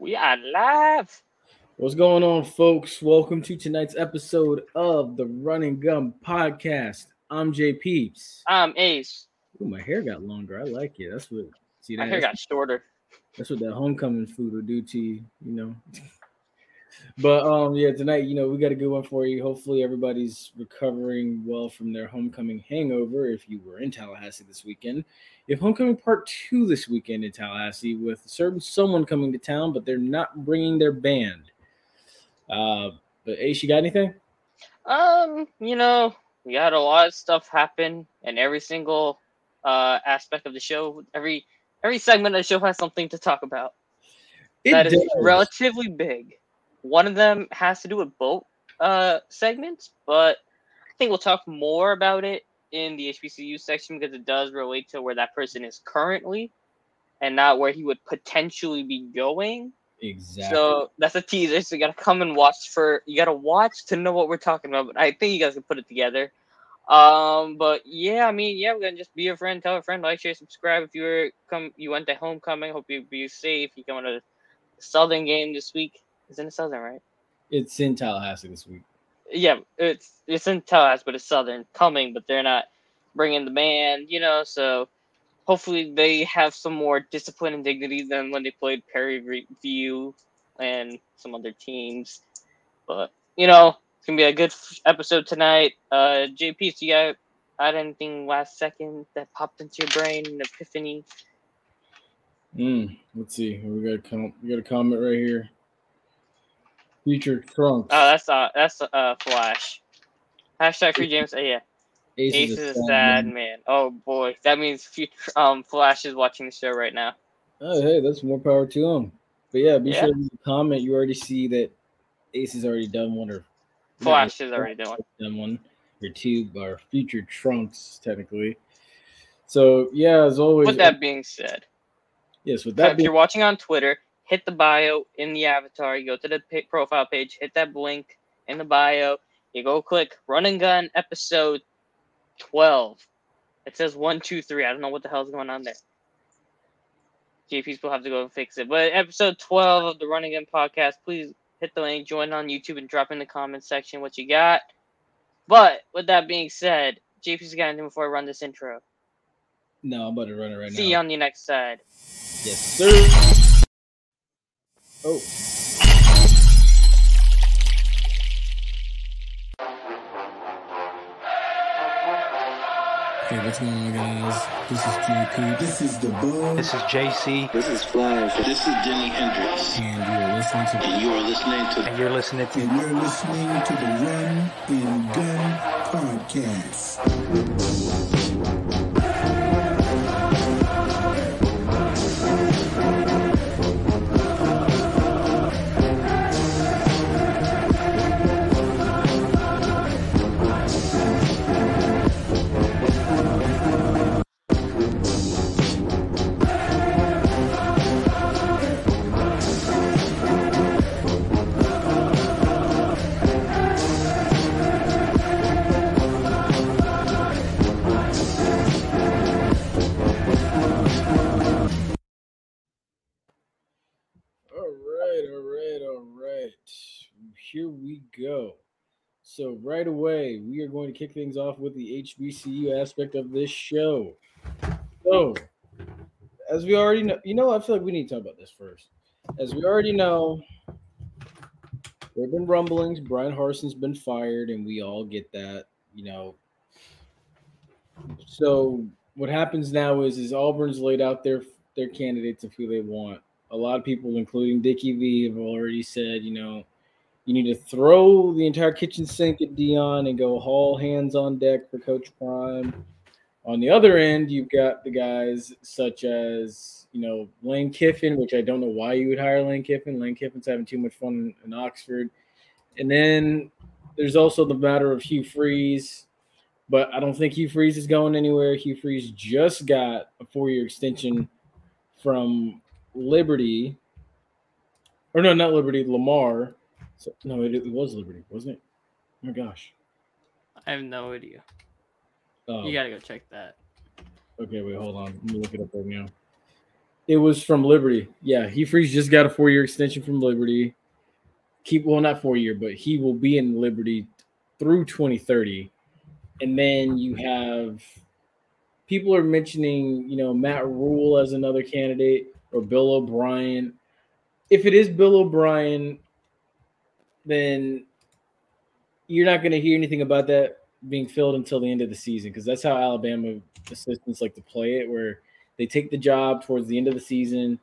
We are live. What's going on, folks? Welcome to tonight's episode of the Run and Gun Podcast. I'm Jay Peeps. I'm Ace. Ooh, my hair got longer. I like it. That's what see My that. hair got shorter. that's what that homecoming food will do to you, you know. but um, yeah, tonight, you know, we got a good one for you. Hopefully, everybody's recovering well from their homecoming hangover. If you were in Tallahassee this weekend, if homecoming part two this weekend in Tallahassee with certain someone coming to town, but they're not bringing their band. Uh, but Ace, you got anything? Um, you know, we had a lot of stuff happen in every single uh aspect of the show. Every every segment of the show has something to talk about. It that is does. relatively big. One of them has to do with boat uh segments, but I think we'll talk more about it in the HBCU section because it does relate to where that person is currently and not where he would potentially be going. Exactly. So that's a teaser. So you gotta come and watch for you gotta watch to know what we're talking about. But I think you guys can put it together. Um, but yeah, I mean, yeah, we're gonna just be a friend, tell a friend, like, share, subscribe. If you were come, you went to homecoming. Hope you be safe. You come to the Southern game this week. It's in the Southern, right? it's in Tallahassee this week. Yeah, it's it's in Tallahassee, but it's Southern coming, but they're not bringing the band, you know. So hopefully they have some more discipline and dignity than when they played Prairie View and some other teams. But you know, it's gonna be a good episode tonight. Uh, JP, so you got anything last second that popped into your brain, an epiphany? Mm, let's see. We got a com- we got a comment right here. Future trunks. Oh, that's uh, that's uh, Flash. Hashtag free James. Uh, yeah. Ace, Ace is a sad man. Oh boy, that means future um Flash is watching the show right now. Oh, hey, that's more power to him. But yeah, be Yeah. sure to leave a comment. You already see that Ace has already done one, or Flash is already doing. done one, or two, or future trunks technically. So yeah, as always. With that being said, yes, with that if being you're watching on Twitter, hit the bio in the avatar. You go to the pa- profile page, hit that link in the bio. You go click Run and Gun episode twelve. It says one, two, three. I don't know what the hell's going on there. JP's will have to go and fix it. But episode twelve of the Run and Gun podcast. Please hit the link, join on YouTube, and drop in the comment section what you got. But with that being said, JP's got anything before I run this intro. no, I'm about to run it right See now. See you on the next side. Yes, sir. Oh. Hey, what's going on, guys? This is JP, This is the Buzz. This is JC, This is Flash. This is Jimi Hendrix. and you're listening to And you are listening to and you're listening to and you're listening to the Run and Gun Podcast. So right away, we are going to kick things off with the HBCU aspect of this show. So, as we already know, you know, I feel like we need to talk about this first. As we already know, there have been rumblings. Bryan Harsin's been fired, and we all get that. You know. So what happens now is, is Auburn's laid out their their candidates of who they want a lot of people, including Dickie V, have already said, you know, you need to throw the entire kitchen sink at Deion and go all hands on deck for Coach Prime. On the other end, you've got the guys such as, you know, Lane Kiffin, which I don't know why you would hire Lane Kiffin. Lane Kiffin's having too much fun in, in Oxford. And then there's also the matter of Hugh Freeze. But I don't think Hugh Freeze is going anywhere. Hugh Freeze just got a four year extension from Liberty, or no, not Liberty, Lamar. So, no, it, it was Liberty, wasn't it? Oh my gosh. I have no idea. Oh, You gotta go check that. okay, wait, hold on. Let me look it up right now. It was from Liberty. Yeah, Hugh Freeze just got a four year extension from Liberty. Keep well, not four year, but he will be in Liberty through 2030. And then you have people are mentioning, you know, Matt Rhule as another candidate or Bill O'Brien. If it is Bill O'Brien, then you're not going to hear anything about that being filled until the end of the season because that's how Alabama assistants like to play it, where they take the job towards the end of the season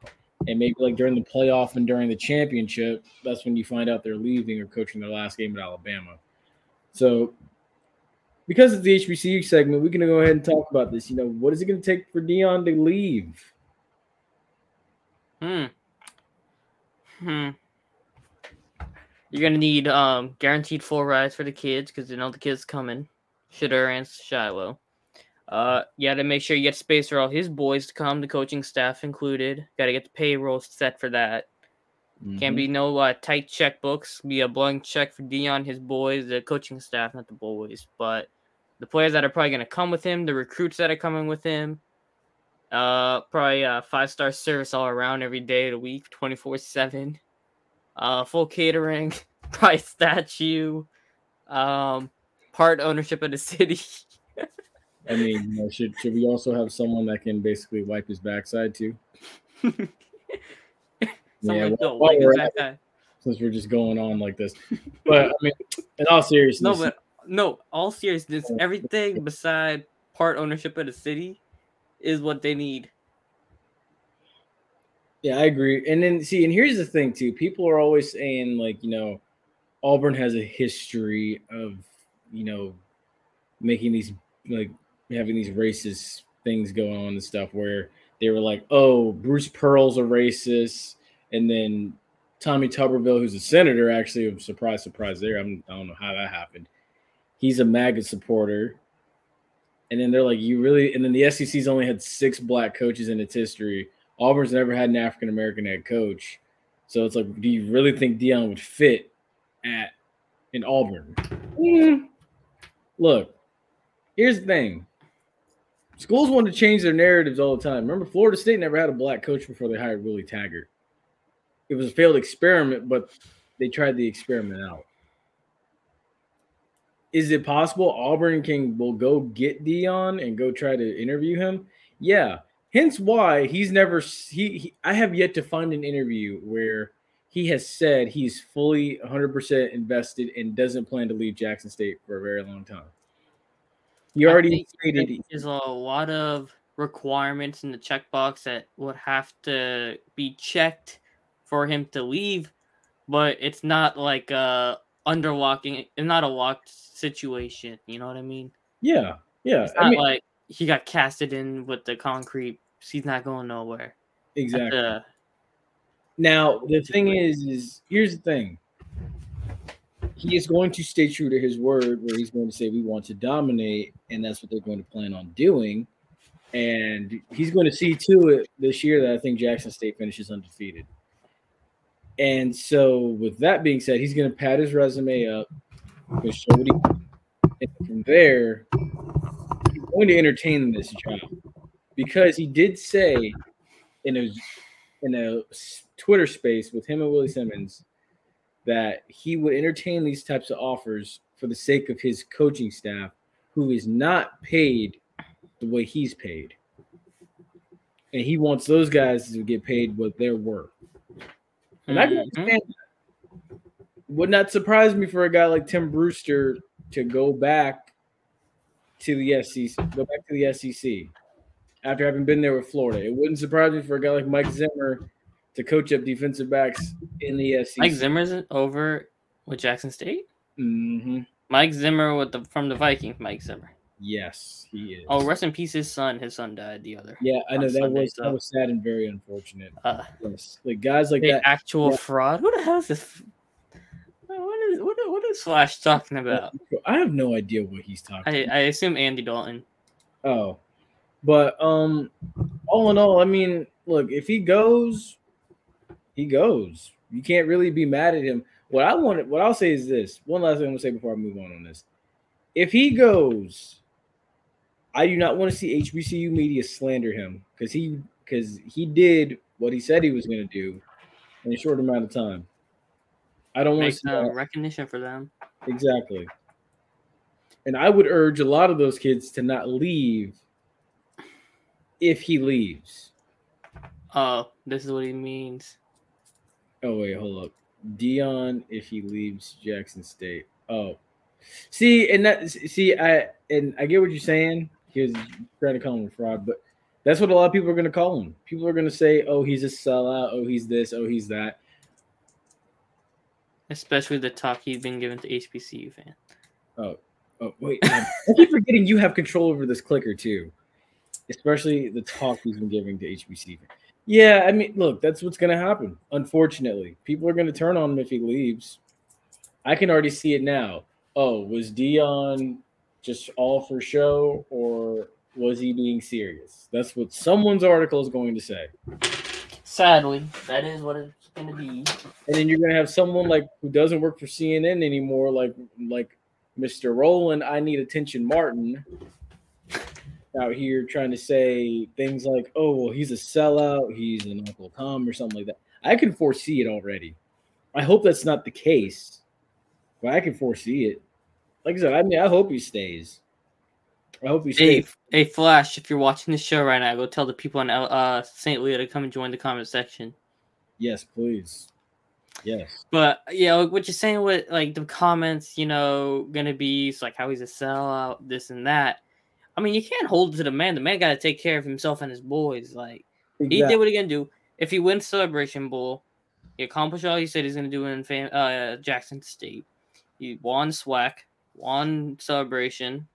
and maybe like during the playoff and during the championship, that's when you find out they're leaving or coaching their last game at Alabama. So because it's the HBCU segment, we're going to go ahead and talk about this. You know, what is it going to take for Deion to leave? Hmm. Hmm. You're gonna need um guaranteed full rides for the kids because you know the kids coming. Shedeur and Shilo. Uh, you gotta make sure you get space for all his boys to come, the coaching staff included. Gotta get the payroll set for that. Can't be no uh, tight checkbooks. Be a blank check for Deion, his boys, the coaching staff, not the boys, but the players that are probably gonna come with him, the recruits that are coming with him. Uh, probably uh, five star service all around every day of the week, twenty four seven. Uh, full catering, price statue. Um, part ownership of the city. I mean, you know, should should we also have someone that can basically wipe his backside too? Don't while we're his it, since we're just going on like this. But I mean, in all seriousness, No, but no, all seriousness, everything beside part ownership of the city is what they need. Yeah, I agree. And then see, and here's the thing too. People are always saying like, you know, Auburn has a history of, you know, making these like having these racist things going on and stuff where they were like, oh, Bruce Pearl's a racist, and then Tommy Tuberville, who's a senator, actually, I'm surprise, surprise there. I'm, I don't know how that happened. He's a MAGA supporter. And then they're like, you really, and then the SEC's only had six black coaches in its history. Auburn's never had an African American head coach. So it's like, do you really think Deion would fit at in Auburn? Mm. Look, here's the thing. Schools want to change their narratives all the time. Remember, Florida State never had a black coach before they hired Willie Taggart. It was a failed experiment, but they tried the experiment out. Is it possible Auburn can will go get Deion and go try to interview him? Yeah. Hence why he's never he, he I have yet to find an interview where he has said he's fully 100% invested and doesn't plan to leave Jackson State for a very long time. You already stated There's a lot of requirements in the checkbox that would have to be checked for him to leave, but it's not like uh underlocking. It's not a locked situation. You know what I mean? Yeah, yeah. It's I not mean, like he got casted in with the concrete. He's not going nowhere. exactly. Uh, Now the thing is, is here's the thing. He is going to stay true to his word, where he's going to say we want to dominate, and that's what they're going to plan on doing. And he's going to see to it this year that I think Jackson State finishes undefeated. And so, with that being said, he's going to pad his resume up, show what he, and from there, going to entertain this job because he did say in a in a Twitter space with him and Willie Simmons that he would entertain these types of offers for the sake of his coaching staff, who is not paid the way he's paid. And he wants those guys to get paid what they're worth. And I can mhm. understand that. Would not surprise me for a guy like Tim Brewster to go back to the SEC, go back to the SEC after having been there with Florida. It wouldn't surprise me for a guy like Mike Zimmer to coach up defensive backs in the SEC. Mike Zimmer's over with Jackson State. hmm Mike Zimmer with the from the Vikings. Mike Zimmer. Yes, he is. Oh, rest in peace. His son. His son died the other. yeah, I know that Sunday, was so- that was sad and very unfortunate. Uh, Yes, like guys like the that. actual yeah. fraud. Who the hell is this? What is what, what is Flash talking about? I have no idea what he's talking. I, about. I assume Andy Dalton. Oh, but um, all in all, I mean, look, if he goes, he goes. You can't really be mad at him. What I wanted, what I'll say is this. One last thing I'm gonna say before I move on on this. If he goes, I do not want to see HBCU media slander him because he because he did what he said he was going to do in a short amount of time. I don't want to see some that. Uh, recognition for them. Exactly. And I would urge a lot of those kids to not leave if he leaves. Oh, this is what he means. Oh wait, hold up. Deion if he leaves Jackson State. Oh. See, and that see, I and I get what you're saying. He's trying to call him a fraud, but that's what a lot of people are gonna call him. People are gonna say, Oh, he's a sellout, oh, he's this, oh, he's that. Especially the talk he's been given to HBCU fan. Oh, oh wait. I keep forgetting you have control over this clicker too. Especially the talk he's been giving to HBC. Yeah, I mean, look, that's what's gonna happen. Unfortunately, people are gonna turn on him if he leaves. I can already see it now. Oh, was Deion just all for show, or was he being serious? That's what someone's article is going to say. Sadly, that is what it's going to be. And then you're gonna have someone like who doesn't work for CNN anymore, like like Mr. Roland. I need attention, Martin, out here trying to say things like, "Oh, well, he's a sellout. He's an Uncle Tom or something like that." I can foresee it already. I hope that's not the case, but I can foresee it. Like I said, I mean, I hope he stays. I hope he stays. hey, Flash! If you're watching the show right now, go tell the people in uh St. Louis to come and join the comment section. Yes, please. Yes. But yeah, like what you're saying with like the comments, you know, gonna be like how he's a sellout, this and that. I mean, you can't hold it to the man. The man got to take care of himself and his boys. Like he did what he gonna do. If he wins Celebration Bowl, he accomplished all he said he's gonna do in fam- uh, Jackson State. He won SWAC, won Celebration,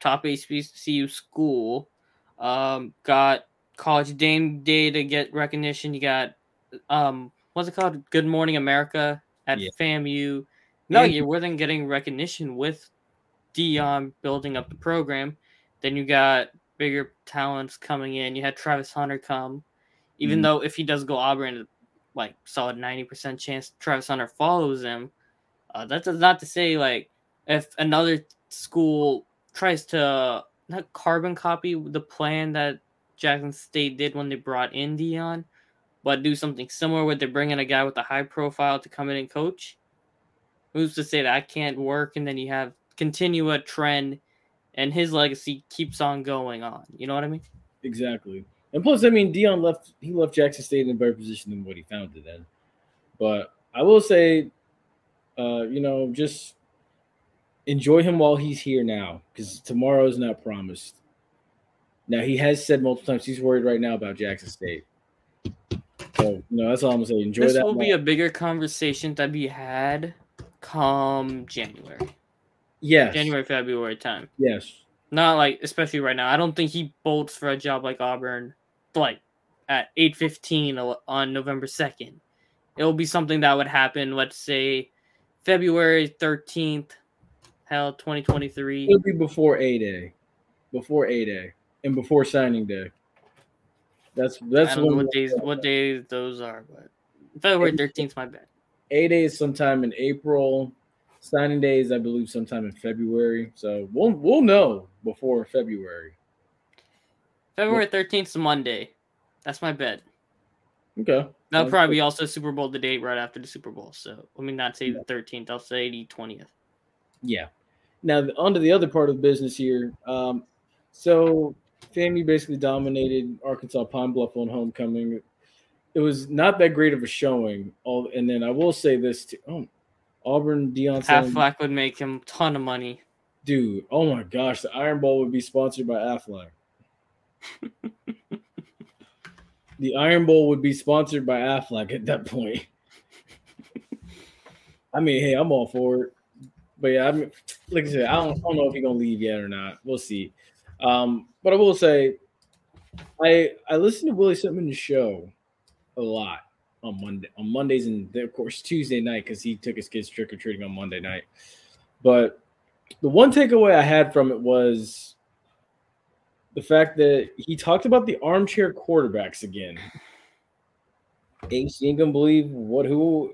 top HBCU school, um, got College Game Day to get recognition. You got um, what's it called? Good Morning America at Yeah. FAMU. No, you wasn't getting recognition with Deion building up the program. Then you got bigger talents coming in. You had Travis Hunter come, even Mhm. though if he does go Auburn, like solid ninety percent chance Travis Hunter follows him. Uh, that does not to say like if another school tries to not carbon copy the plan that Jackson State did when they brought in Deion, but do something similar where they're bringing a guy with a high profile to come in and coach. Who's to say that I can't work and then you have continue a trend and his legacy keeps on going on. You know what I mean? Exactly. And plus, I mean, Deion left. He left Jackson State in a better position than what he found it in. But I will say, uh, you know, just enjoy him while he's here now, because tomorrow is not promised. Now he has said multiple times he's worried right now about Jackson State. So you know, that's all I'm gonna say. Enjoy this that. This will be a bigger conversation that we had come January. yes, January, February time. Yes, Not like especially right now. I don't think he bolts for a job like Auburn like at 8:15 on November 2nd. It'll be something that would happen, let's say February 13th, hell 2023. it'll be before A Day, before A Day, and before signing day. That's I that's don't know what days what days those are, but February thirteenth, my bad. A Day is sometime in April. Signing day is, I believe, sometime in February. So we'll we'll know before February. February 13th is Monday. That's my bet. Okay. That'll probably be also Super Bowl the date right after the Super Bowl. So let me not say the 13th. I'll say the 20th. Yeah. Now on to the other part of the business here. Um, so FAMU basically dominated Arkansas Pine Bluff on homecoming. It was not that great of a showing. All and then I will say this too. Oh, Auburn Deion Sanders- Aflac would make him ton of money. dude. Oh my gosh, the Iron Bowl would be sponsored by Aflac. the Iron Bowl would be sponsored by Aflac at that point. I mean, hey, I'm all for it. But yeah, I mean, like I said, I don't, I don't know if he's gonna leave yet or not. We'll see. Um, but I will say, I I listened to Willie Simmons' show a lot on Monday on Mondays and of course Tuesday night because he took his kids trick or treating on Monday night. But the one takeaway I had from it was the fact that he talked about the armchair quarterbacks again. Ace, you ain't gonna believe what who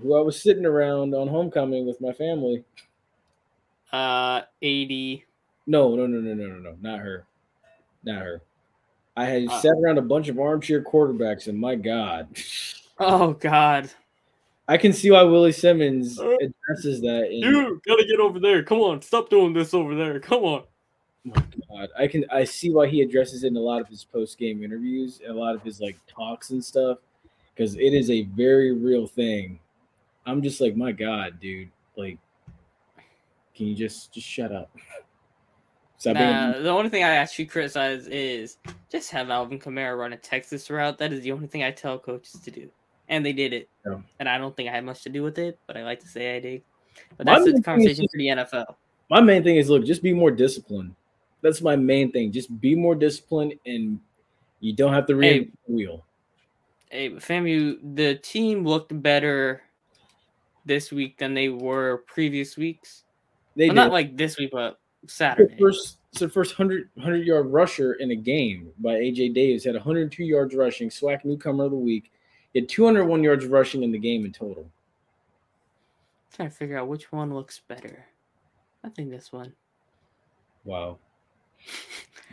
who I was sitting around on homecoming with my family. Uh, 80. No, no, no, no, no, no, no, not her, not her. I had Uh, sat around a bunch of armchair quarterbacks, and my God, Oh God, I can see why Willie Simmons Uh, addresses that. In, you gotta get over there. Come on, stop doing this over there. Come on. God, I can I see why he addresses it in a lot of his post game interviews and a lot of his like talks and stuff because it is a very real thing. I'm just like, my God, dude, like, can you just just shut up? Nah, the only thing I actually criticize is just have Alvin Kamara run a Texas route. That is the only thing I tell coaches to do, and they did it. Yeah. And I don't think I had much to do with it, but I like to say I did. But My that's the conversation just- for the NFL. my main thing is look, just be more disciplined. That's my main thing. Just be more disciplined, and you don't have to Hey. reinvent the wheel. Hey, FAMU, the team looked better this week than they were previous weeks. They Well, not like this week, but Saturday. first it's the first 100, 100 yard rusher in a game by AJ Davis. Had 102 yards rushing, SWAC newcomer of the week. He had 201 yards rushing in the game in total. trying to figure out which one looks better. I think this one. Wow.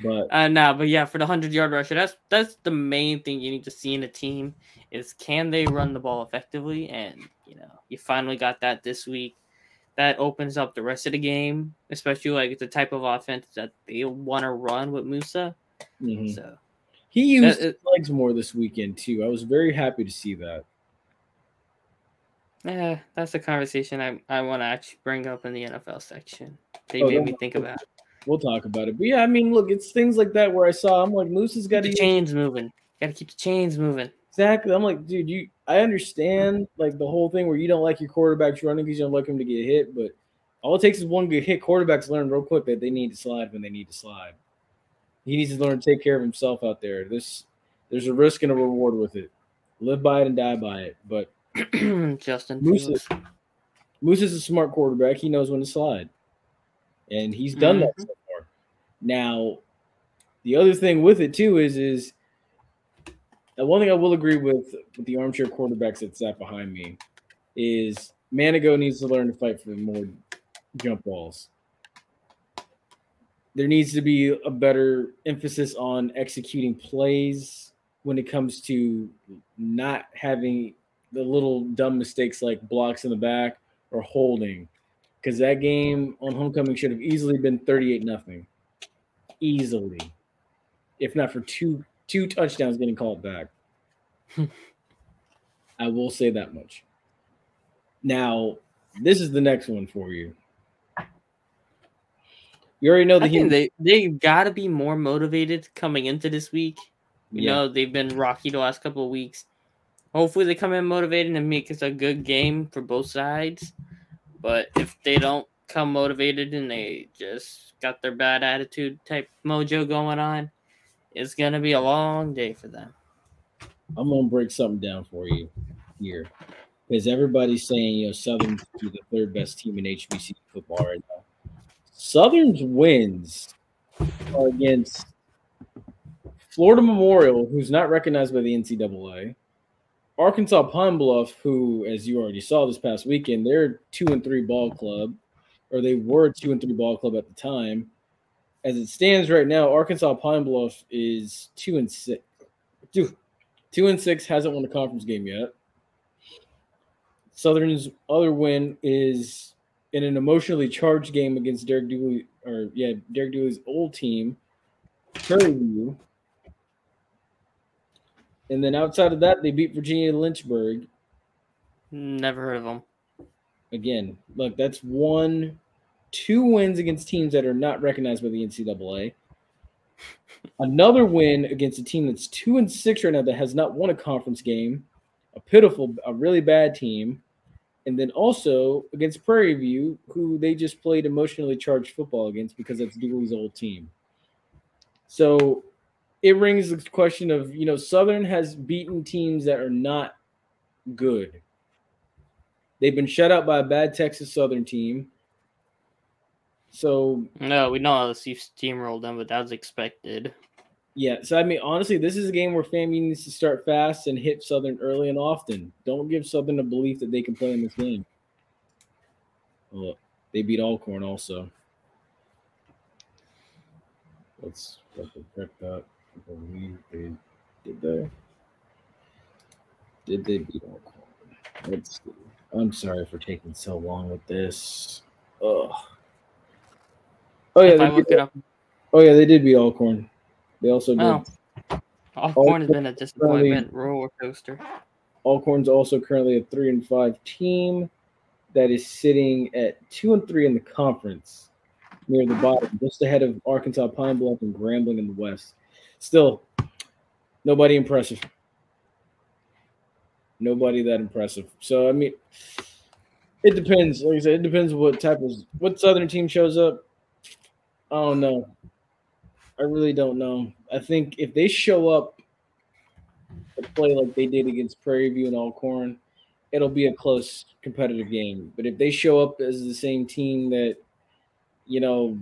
But Uh nah, but yeah, for the hundred yard rusher, that's that's the main thing you need to see in a team is can they run the ball effectively? And you know, you finally got that this week. That opens up the rest of the game, especially like the type of offense that they want to run with Moussa. mhm. So he used That- legs more this weekend too. I was very happy to see that. yeah, that's a conversation I, I want to actually bring up in the NFL section. They Oh, made me think about We'll talk about it. But yeah, I mean, look, it's things like that where I saw I'm like Moose has got to chains moving. Got to keep the chains moving. Exactly. I'm like, dude, you. I understand like the whole thing where you don't like your quarterbacks running because you don't like them to get hit, but all it takes is one good hit. Quarterbacks learn real quick that they need to slide when they need to slide. He needs to learn to take care of himself out there. This, there's a risk and a reward with it. Live by it and die by it. But Justin Moose Fields. Moose is a smart quarterback. He knows when to slide, and he's done that Mm-hmm. so far. Now, the other thing with it too is is uh, one thing I will agree with with the armchair quarterbacks that sat behind me is Manigo needs to learn to fight for more jump balls. There needs to be a better emphasis on executing plays when it comes to not having the little dumb mistakes like blocks in the back or holding. Because that game on homecoming should have easily been 38 nothing. Easily. If not for two two touchdowns getting called back. I will say that much. Now, this is the next one for you. You already know the they they got to be more motivated coming into this week. You Yeah. know, they've been rocky the last couple of weeks. Hopefully, they come in motivated and make it a good game for both sides. But if they don't come motivated and they just got their bad attitude type mojo going on, it's gonna be a long day for them. I'm gonna break something down for you here, because everybody's saying you know Southern's the third best team in HBC football right now. Southern's wins are against Florida Memorial, who's not recognized by the NCAA, Arkansas Pine Bluff, who, as you already saw this past weekend, they're two and three ball club, or they were two and three ball club at the time. As it stands right now, Arkansas Pine Bluff is two and six. Two, two and six hasn't won a conference game yet. Southern's other win is in an emotionally charged game against Derek Dooley, or yeah, Derek Dooley's old team, Prairie And then outside of that, they beat Virginia Lynchburg. Never heard of them. Again, look, that's one, two wins against teams that are not recognized by the NCAA. Another win against a team that's two and six right now that has not won a conference game, a pitiful, a really bad team, and then also against Prairie View, who they just played emotionally charged football against because that's Dooley's old team. So it rings the question of you know Southern has beaten teams that are not good. They've been shut out by a bad Texas Southern team. So No, we know how the Chiefs steamrolled them, but that was expected. yeah, so I mean honestly, this is a game where FAMU needs to start fast and hit Southern early and often. Don't give Southern a belief that they can play in this game. Oh, well, they beat Alcorn also. Let's let me check that. I believe they did they. Did they beat Alcorn? Let's see. I'm sorry for taking so long with this. Ugh. Oh yeah, they look beat, it up, oh yeah, they did beat Alcorn. They also did. oh, Alcorn has been a disappointment roller coaster. Alcorn's also currently a three and five team that is sitting at two and three in the conference, near the bottom, just ahead of Arkansas Pine Bluff and Grambling in the West. Still, nobody impressive. Nobody that impressive. So I mean, it depends. Like I said, it depends what type of what Southern team shows up. Don't know. I really don't know. I think if they show up to play like they did against Prairie View and Alcorn, it'll be a close competitive game. But if they show up as the same team that, you know,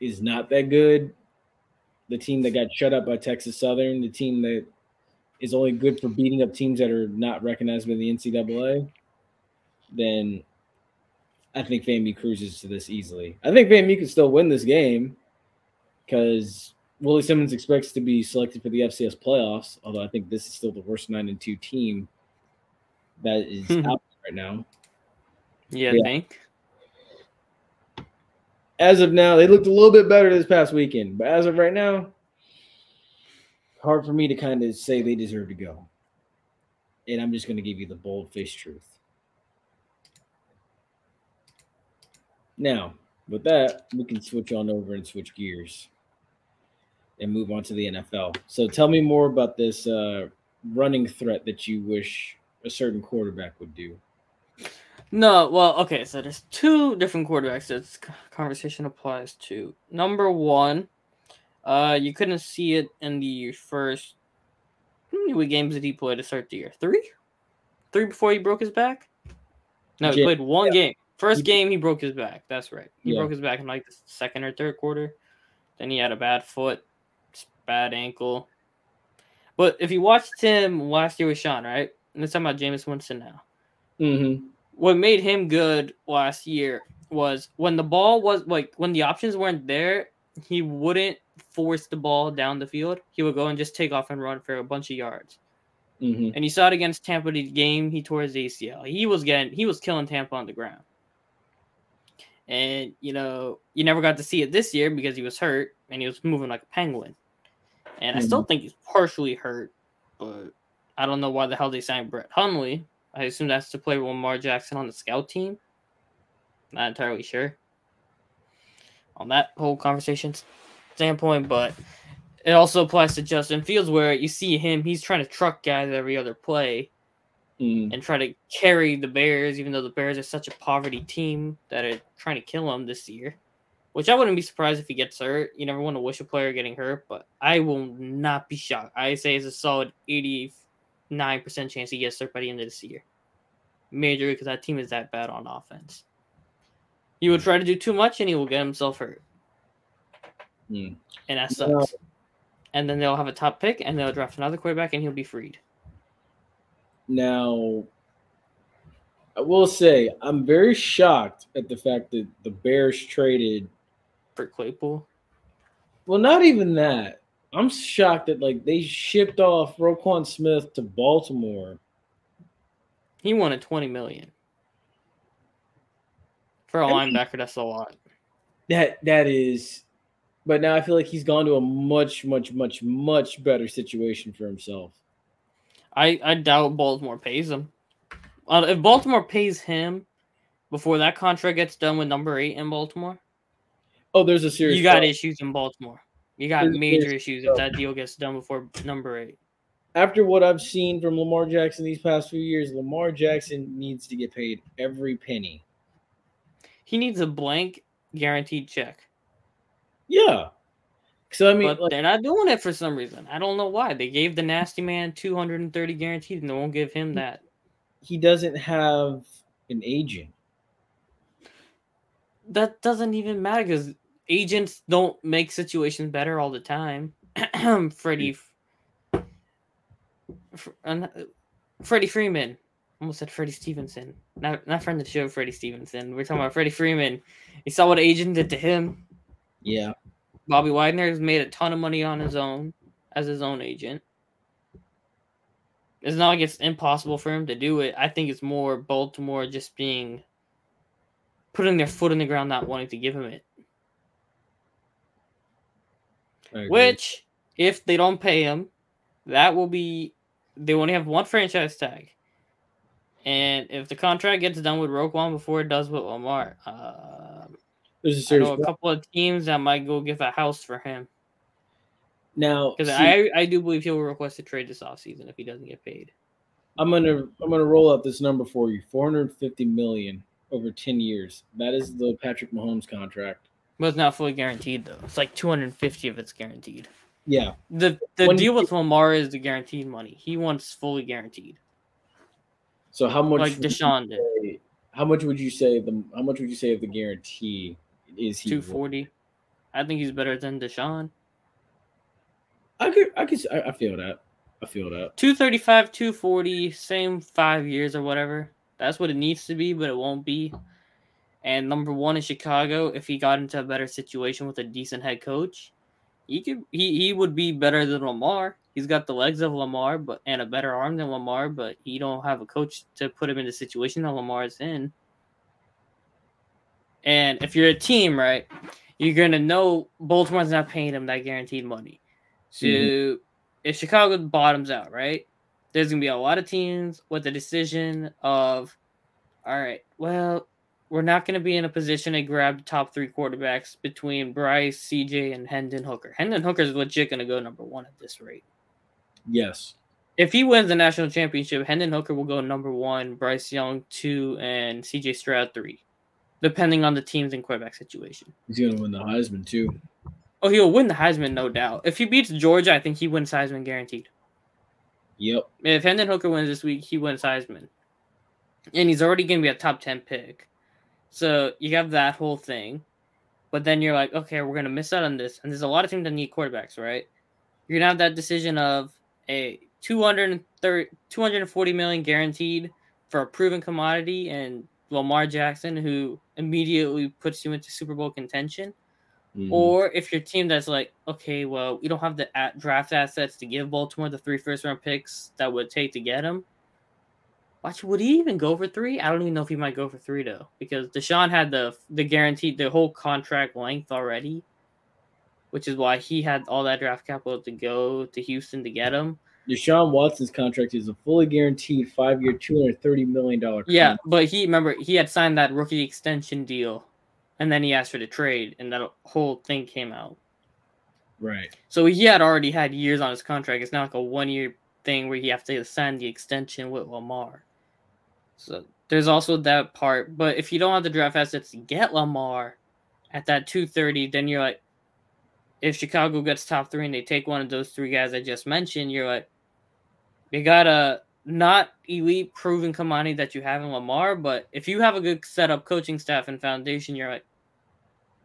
is not that good, the team that got shut up by Texas Southern, the team that is only good for beating up teams that are not recognized by the NCAA, then I think FAMU cruises to this easily. I think FAMU can still win this game because Willie Simmons expects to be selected for the FCS playoffs. Although I think this is still the worst nine and two team that is hmm. out right now. Yeah, Yeah. I think. As of now, they looked a little bit better this past weekend, but as of right now, hard for me to kind of say they deserve to go. And I'm just going to give you the bold faced truth. Now, with that, we can switch on over and switch gears and move on to the NFL. So tell me more about this uh, running threat that you wish a certain quarterback would do. No, well, okay, so there's two different quarterbacks that this conversation applies to. Number one, uh, you couldn't see it in the first how many games did he play to start the year? Three? Three before he broke his back? No, he Yeah, played one game. First game he broke his back. That's right. He Yeah. broke his back in like the second or third quarter. Then he had a bad foot, bad ankle. But if you watched him last year with Sean, right? And let's talk about Jameis Winston now Mm-hmm. what made him good last year was when the ball was like when the options weren't there, he wouldn't force the ball down the field. He would go and just take off and run for a bunch of yards. Mm-hmm. And you saw it against Tampa the game he tore his ACL. He was getting he was killing Tampa on the ground. And you know, you never got to see it this year because he was hurt and he was moving like a penguin. And I still mm-hmm. think he's partially hurt, but I don't know why the hell they signed Brett Hundley. I assume that's to play with Lamar Jackson on the scout team. Not entirely sure on that whole conversation standpoint, but it also applies to Justin Fields where you see him, he's trying to truck guys every other play Mm-hmm. and try to carry the Bears, even though the Bears are such a poverty team that are trying to kill him this year. Which I wouldn't be surprised if he gets hurt. You never want to wish a player getting hurt, but I will not be shocked. I say it's a solid 89% chance he gets hurt by the end of this year. Major because that team is that bad on offense. He will try to do too much and he will get himself hurt. Mm. And that No. sucks. And then they'll have a top pick and they'll draft another quarterback and he'll be freed. Now, I will say I'm very shocked at the fact that the Bears traded. For Claypool. Well, not even that. I'm shocked that like they shipped off Roquan Smith to Baltimore. He wanted 20 million. For a I mean- linebacker, that's a lot. That that is, but now I feel like he's gone to a much, much, much, much better situation for himself. I, I doubt Baltimore pays him. Uh, if Baltimore pays him before that contract gets done with number eight in Baltimore, Oh, there's a serious. you got problem. issues in Baltimore. You got There's major issues if that deal gets done before number eight. After what I've seen from Lamar Jackson these past few years, Lamar Jackson needs to get paid every penny. He needs a blank guaranteed check. Yeah. So I mean, but like, they're not doing it for some reason. I don't know why. They gave the nasty man 230 guaranteed and they won't give him that. he doesn't have an agent. that doesn't even matter because agents don't make situations better all the time. Freddie, F- uh, Freddie Freeman, almost said Freddie Stevenson. Not not friend of the show, Freddie Stevenson. We're talking about Freddie Freeman. You saw what agent did to him. Yeah. Bobby Wagner has made a ton of money on his own. as his own agent. It's not like it's impossible for him to do it. I think it's more Baltimore just being putting their foot in the ground, not wanting to give him it. Which, if they don't pay him, that will be they only have one franchise tag. And if the contract gets done with Roquan before it does with Lamar, uh, there's a serious know a couple of teams that might go give a house for him now. because I I do believe he'll request a trade this offseason if he doesn't get paid. I'm gonna I'm gonna roll out this number for you: 450 million over 10 years. That is the Patrick Mahomes contract. But it's not fully guaranteed though. It's like 250 if it's guaranteed. Yeah, The the When- deal with Lamar is the guaranteed money. He wants fully guaranteed, So how much? like Deshaun did. say- How much would you say the? How much would you say of the guarantee is he? worth? 240. I think he's better than Deshaun. I could. I could. I, I feel that. I feel that. 235, 240, same five years or whatever. That's what it needs to be, but it won't be. And number one in Chicago, if he got into a better situation with a decent head coach, he could he, he would be better than Lamar. He's got the legs of Lamar, but and a better arm than Lamar, but he don't have a coach to put him in the situation that Lamar is in. And if you're a team, right, you're gonna know Baltimore's not paying him that guaranteed money. So Mhm. if Chicago bottoms out, right, there's gonna be a lot of teams with the decision of, all right, well, we're not gonna be in a position to grab the top three quarterbacks between Bryce, CJ, and Hendon Hooker. Hendon Hooker is legit gonna go number one at this rate. Yes. If he wins the national championship, Hendon Hooker will go number one, Bryce Young two, and CJ Stroud three, depending on the teams and quarterback situation. He's gonna win the Heisman too. Oh, he'll win the Heisman, no doubt. If he beats Georgia, I think he wins Heisman guaranteed. Yep. If Hendon Hooker wins this week, he wins Heisman. And he's already to be a top 10 pick. So you have that whole thing. But then you're like, okay, we're going to miss out on this. And there's a lot of teams that need quarterbacks, right? You're to have that decision of a 230, 240 million guaranteed for a proven commodity and Lamar Jackson, who immediately puts you into Super Bowl contention. Mhm. Or if your team that's like, okay, well, we don't have the at- draft assets to give Baltimore the three first round picks that would take to get him. Watch, would he even go for three? I don't even know if he might go for three though, because Deshaun had the the guaranteed the whole contract length already, which is why he had all that draft capital to go to Houston to get him. Deshaun Watson's contract is a fully guaranteed five-year, two hundred thirty million dollar. Contract. Yeah, but he remember he had signed that rookie extension deal, and then he asked for the trade, and that whole thing came out. Right. So he had already had years on his contract. It's not like a one year thing where he have to sign the extension with Lamar. So there's also that part. But if you don't have the draft assets to get Lamar at that 230, then you're like, if Chicago gets top three and they take one of those three guys I just mentioned, you're like, you got a not elite proven commodity that you have in Lamar, but if you have a good setup coaching staff and foundation, you're like,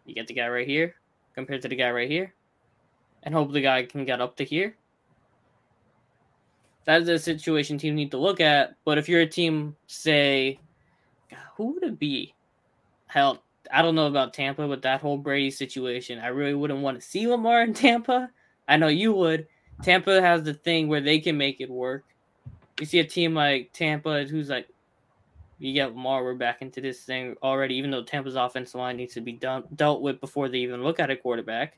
you get the guy right here compared to the guy right here and hope the guy can get up to here. That is a situation teams need to look at. But if you're a team, say, who would it be? Hell, I don't know about Tampa, but that whole Brady situation, I really wouldn't want to see Lamar in Tampa. I know you would. Tampa has the thing where they can make it work. You see a team like Tampa who's like, you get Lamar, we're back into this thing already, even though Tampa's offensive line needs to be done, dealt with before they even look at a quarterback.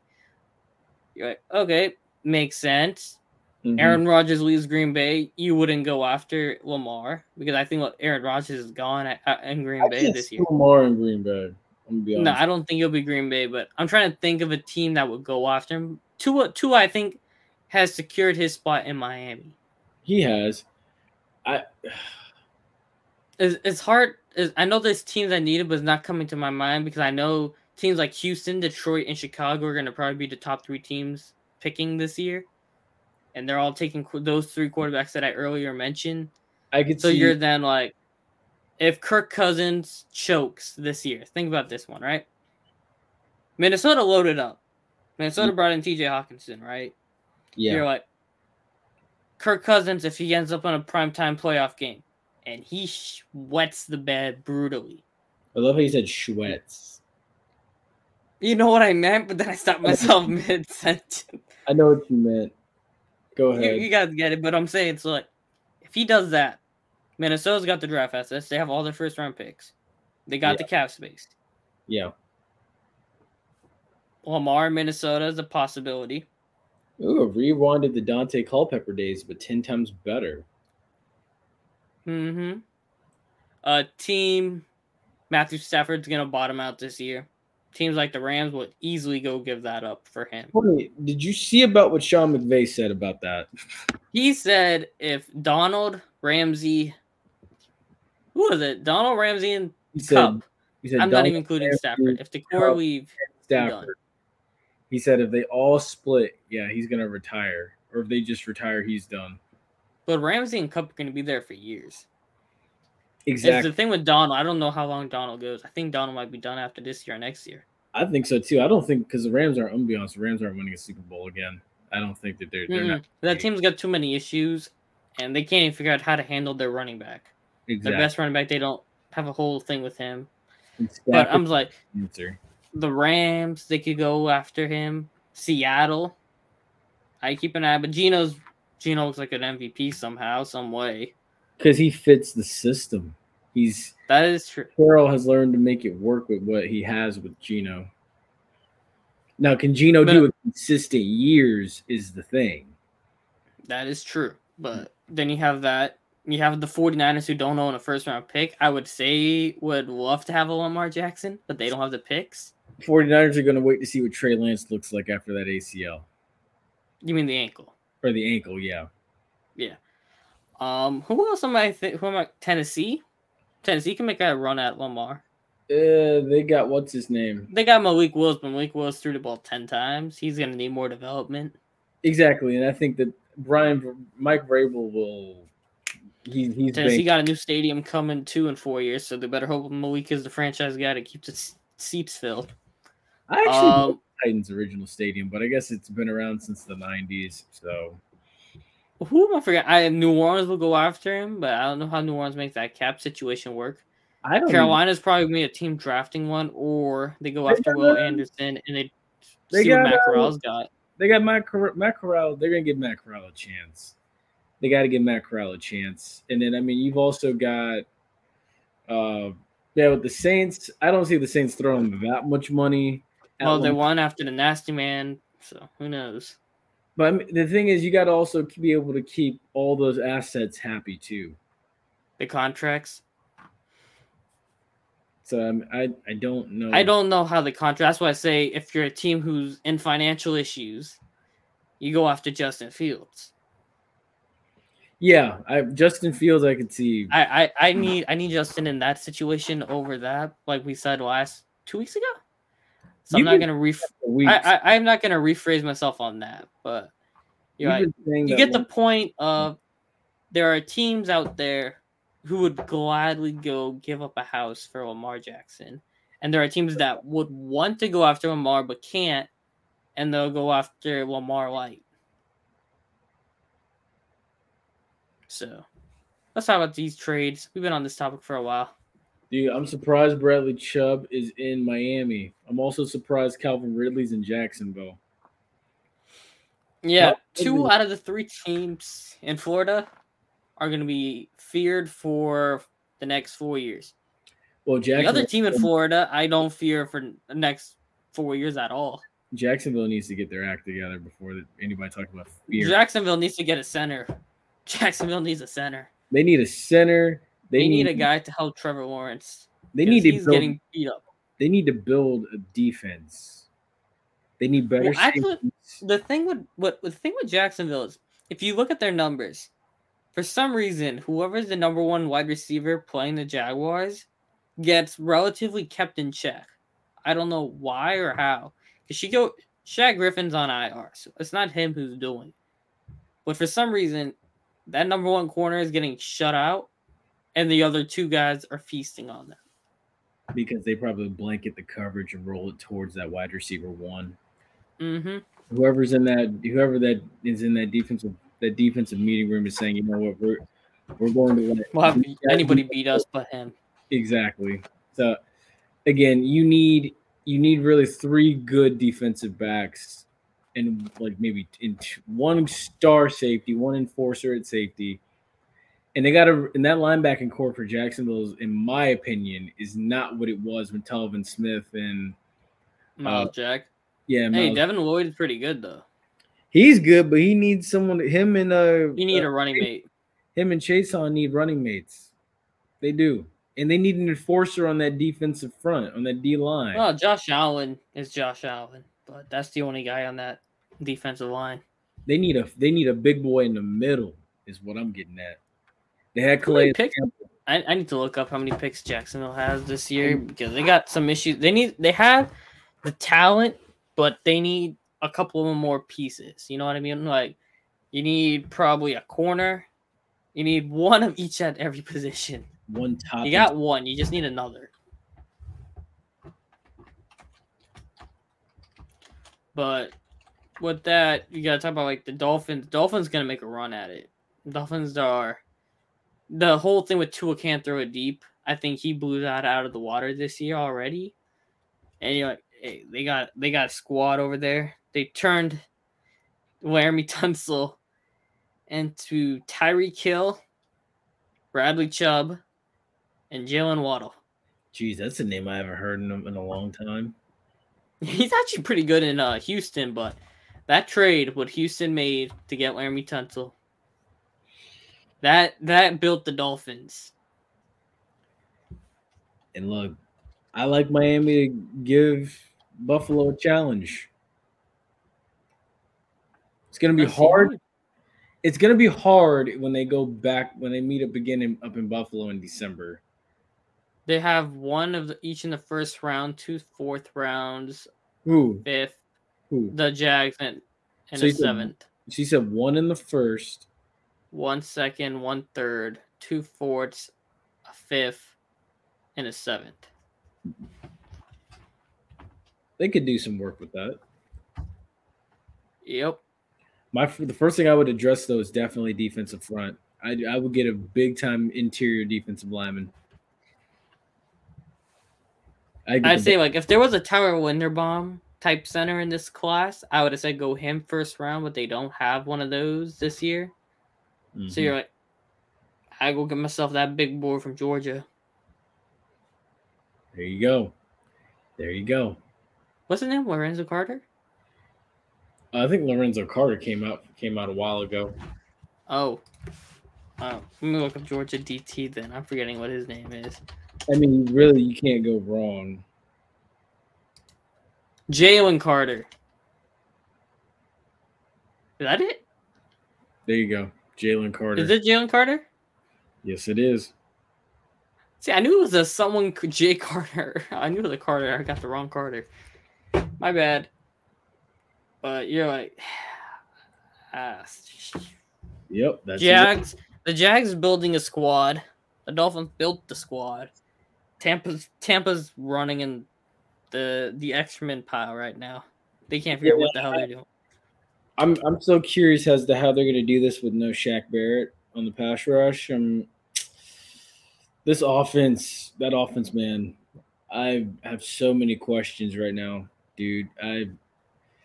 You're like, okay, makes sense. Mhm. Aaron Rodgers leaves Green Bay. You wouldn't go after Lamar because I think what Aaron Rodgers is gone at, at- in Green I Bay this year. Lamar in Green Bay. I'm gonna be honest. No, I don't think he'll be Green Bay, but I'm trying to think of a team that would go after him. Tua, Tua, I think, has secured his spot in Miami. he has. I It's, it's hard. It's, I know there's teams that need it, but it's not coming to my mind because I know teams like Houston, Detroit, and Chicago are going to probably be the top three teams picking this year, and they're all taking those three quarterbacks that I earlier mentioned. I could So see. you're then like, if Kirk Cousins chokes this year, think about this one, right? Minnesota loaded up. Minnesota mm. brought in T.J. Hockenson, right? Yeah. You're like, Kirk Cousins, if he ends up in a primetime playoff game and he wets the bed brutally, I love how you said Schwetz. you know what I meant, but then I stopped myself mid sentence. I know what you meant. Go You, ahead. you guys get it, but I'm saying it's like if he does that, Minnesota's got the draft assets. They have all their first round picks. They got Yeah. the cap space. yeah. Lamar, in Minnesota is a possibility. Ooh, rewinded the Daunte Culpepper days, but ten times better. Mm-hmm. Uh, team Matthew Stafford's gonna bottom out this year. Teams like the Rams would easily go give that up for him. Wait, did you see about what Sean McVay said about that? He said if Donald Ramsey, who was it? Donald Ramsey and He said, Kupp. he said I'm not even including Ramsey, Stafford. If the core leave, Stafford. He said if they all split, yeah, he's gonna retire. Or if they just retire, he's done. but Ramsey and Kupp are gonna be there for years. Exactly. It's the thing with Donald. I don't know how long Donald goes. I think Donald might be done after this year or next year. I think so too. I don't think because the Rams aren't. I'm be honest. The Rams aren't winning a Super Bowl again. I don't think that they're. they're not. That team's got too many issues, and they can't even figure out how to handle their running back. Exactly. Their best running back, they don't have a whole thing with him. And But I'm like, answer. The Rams, they could go after him. Seattle, I keep an eye, but Geno's Geno looks like an MVP somehow, some way. because he fits the system. He's That is true. Carroll has learned to make it work with what he has with Geno. Now, can Geno But- do it consistent years? Is the thing. That is true. But then you have that. You have the 49ers who don't own a first round pick. I would say would love to have a Lamar Jackson, but they don't have the picks. 49ers are going to wait to see what Trey Lance looks like after that ACL You mean the ankle? or the ankle. Yeah, Yeah. Um, who else am I think? Who am I? Tennessee. Tennessee can make a run at Lamar. uh, they got what's his name They got Malik Willis, but Malik Willis threw the ball ten times. He's gonna need more development. exactly, and I think that Brian Mike Vrabel will. He, he's Tennessee been, got a new stadium coming two in four years, so they better hope Malik is the franchise guy to keep the seats filled. I actually Um, Titans' original stadium, but I guess it's been around since the '90s. So who am I forgetting? I New Orleans will go after him, but I don't know how New Orleans makes that cap situation work. I don't. Carolina's probably gonna be a team drafting one, or they go They after Will uh, Anderson and they, they see what got, Matt uh, Corral's got. They got Matt, Corral, Matt Corral. They're gonna give Matt Corral a chance. They got to give Matt Corral a chance. And then I mean, you've also got, uh, yeah, with the Saints. I don't see the Saints throwing that much money. Well, they one- won after the nasty man, so who knows? But the thing is, you got to also be able to keep all those assets happy too. The contracts. So um, I, I don't know. I don't know how the contract. That's why I say if you're a team who's in financial issues, you go after Justin Fields. Yeah, I Justin Fields. I could see. I, I, I need I need Justin in that situation over that, like we said last two weeks ago. So You've I'm not gonna ref- I, I I'm not gonna rephrase myself on that, but right. been saying You get the point of there are teams out there who would gladly go give up a house for Lamar Jackson. And there are teams that would want to go after Lamar but can't, and they'll go after Lamar Light. So let's talk about these trades. We've been on this topic for a while. Dude, I'm surprised Bradley Chubb is in Miami. I'm also surprised Calvin Ridley's in Jacksonville. Yeah, two out of the three teams in Florida are going to be feared for the next four years. Well, The other team in Florida, I don't fear for the next four years at all. Jacksonville needs to get their act together before anybody talks about fear. Jacksonville needs to get a center. Jacksonville needs a center. they need a center. They, They, need, a guy to help Trevor Lawrence. They 'cause need to he's build. getting beat up. They need to build a defense. They need better. Well, actually- The thing with what the thing with Jacksonville is, if you look at their numbers, for some reason, whoever's the number one wide receiver playing the Jaguars gets relatively kept in check. I don't know why or how. Because she go Shaq Griffin's on IR, so it's not him who's doing. it. But for some reason, that number one corner is getting shut out, and the other two guys are feasting on them. because they probably blanket the coverage and roll it towards that wide receiver one. Mm-hmm. Whoever's in that, whoever that is in that defensive that defensive meeting room is saying, you know what, we're we're going to let Well, these guys anybody beat us but him. Exactly. So again, you need you need really three good defensive backs and like maybe in one star safety, one enforcer at safety. And they got a and that linebacking core for Jacksonville, is, in my opinion, is not what it was when Telvin Smith and Myles Uh, Jack. yeah, man. Hey, Devin Lloyd is pretty good though. he's good, but he needs someone. Him and uh, You need uh, a running mate. him and Chase on need running mates. They do, and they need an enforcer on that defensive front on that D line. Well, Josh Allen is Josh Allen, but that's the only guy on that defensive line. They need a they need a big boy in the middle. Is what I'm getting at. They had Calais. picks- I, I need to look up how many picks Jacksonville has this year because they got some issues. They need they have the talent, but they need a couple of more pieces. You know what I mean? Like you need probably a corner. You need one of each at every position. One top. You got one. You just need another. But with that, you gotta talk about like the Dolphins. Dolphins gonna make a run at it. Dolphins are the whole thing with Tua can't throw it deep. I think he blew that out of the water this year already. And you're like, hey, they got they got a squad over there. They turned Laremy Tunsil into Tyreek Hill, Bradley Chubb, and Jaylen Waddle. Jeez, that's a name I haven't heard in a, in a long time. He's actually pretty good in uh, Houston, but that trade what Houston made to get Laremy Tunsil, that that built the Dolphins. And look, I like Miami to give Buffalo a challenge. It's gonna be hard. It's gonna be hard when they go back when they meet up again in, up in Buffalo in December. They have one of the, each in the first round, two fourth rounds, Who? fifth, Who? the Jags, and, and So a you said- seventh. She said one in the first. One second, one third, two fourths, a fifth, and a seventh. They could do some work with that. Yep. My the first thing I would address though is definitely defensive front. I I would get a big time interior defensive lineman. I'd, I'd say like if there was a Tyler Linderbaum type center in this class, I would have said go him first round, but they don't have one of those this year. So Mhm. you're like, I go get myself that big boy from Georgia. there you go, there you go. What's his name? Lorenzo Carter. I think Lorenzo Carter came out came out a while ago. Oh, oh. Let me look up Georgia DT. Then I'm forgetting what his name is. I mean, really, you can't go wrong. Jalen Carter. Is that it? There you go, Jalen Carter. Is it Jalen Carter? Yes, it is. See, I knew it was a someone Jay Carter. I knew it was a Carter. I got the wrong Carter. My bad. But you're like, ah, Yep, that's it. Jags. The Jags building a squad. The Dolphins built the squad. Tampa's Tampa's running in the the excrement pile right now. They can't figure out what the hell they're doing. I'm I'm so curious as to how they're going to do this with no Shaq Barrett on the pass rush. Um, this offense, that offense, man, I have so many questions right now, dude. I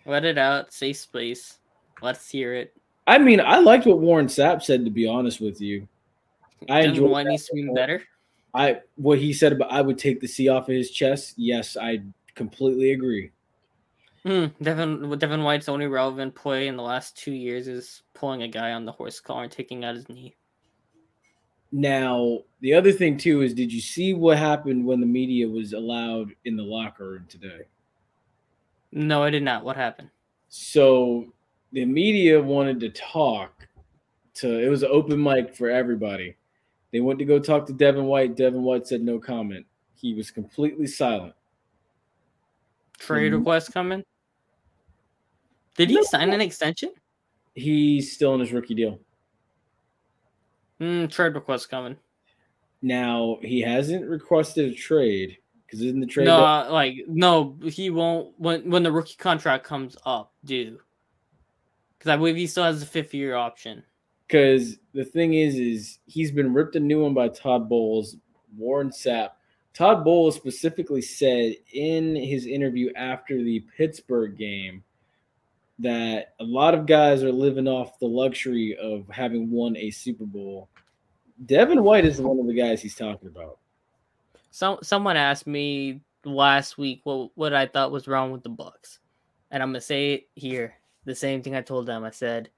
Let it out. Safe space. Let's hear it. I mean, I liked what Warren Sapp said. To be honest with you, I Devin enjoyed that needs to be better. I what he said about I would take the C off of his chest. Yes, I completely agree. Hmm. Devin Devin White's only relevant play in the last two years is pulling a guy on the horse collar and taking out his knee. Now, the other thing too is, did you see what happened when the media was allowed in the locker room today? No, I did not. What happened? So the media wanted to talk to it was an open mic for everybody. They went to go talk to Devin White. Devin White said no comment. He was completely silent. Trade request coming? Did he No. sign an extension? He's still in his rookie deal. Hmm. Trade request coming. Now he hasn't requested a trade because in the trade No, uh, like no, he won't when when the rookie contract comes up due. Because I believe he still has a fifth year option. because the thing is, is he's been ripped a new one by Todd Bowles, Warren Sapp. Todd Bowles specifically said in his interview after the Pittsburgh game that a lot of guys are living off the luxury of having won a Super Bowl. Devin White is one of the guys he's talking about. Some someone asked me last week what what I thought was wrong with the Bucs, and I'm gonna say it here. The same thing I told them. I said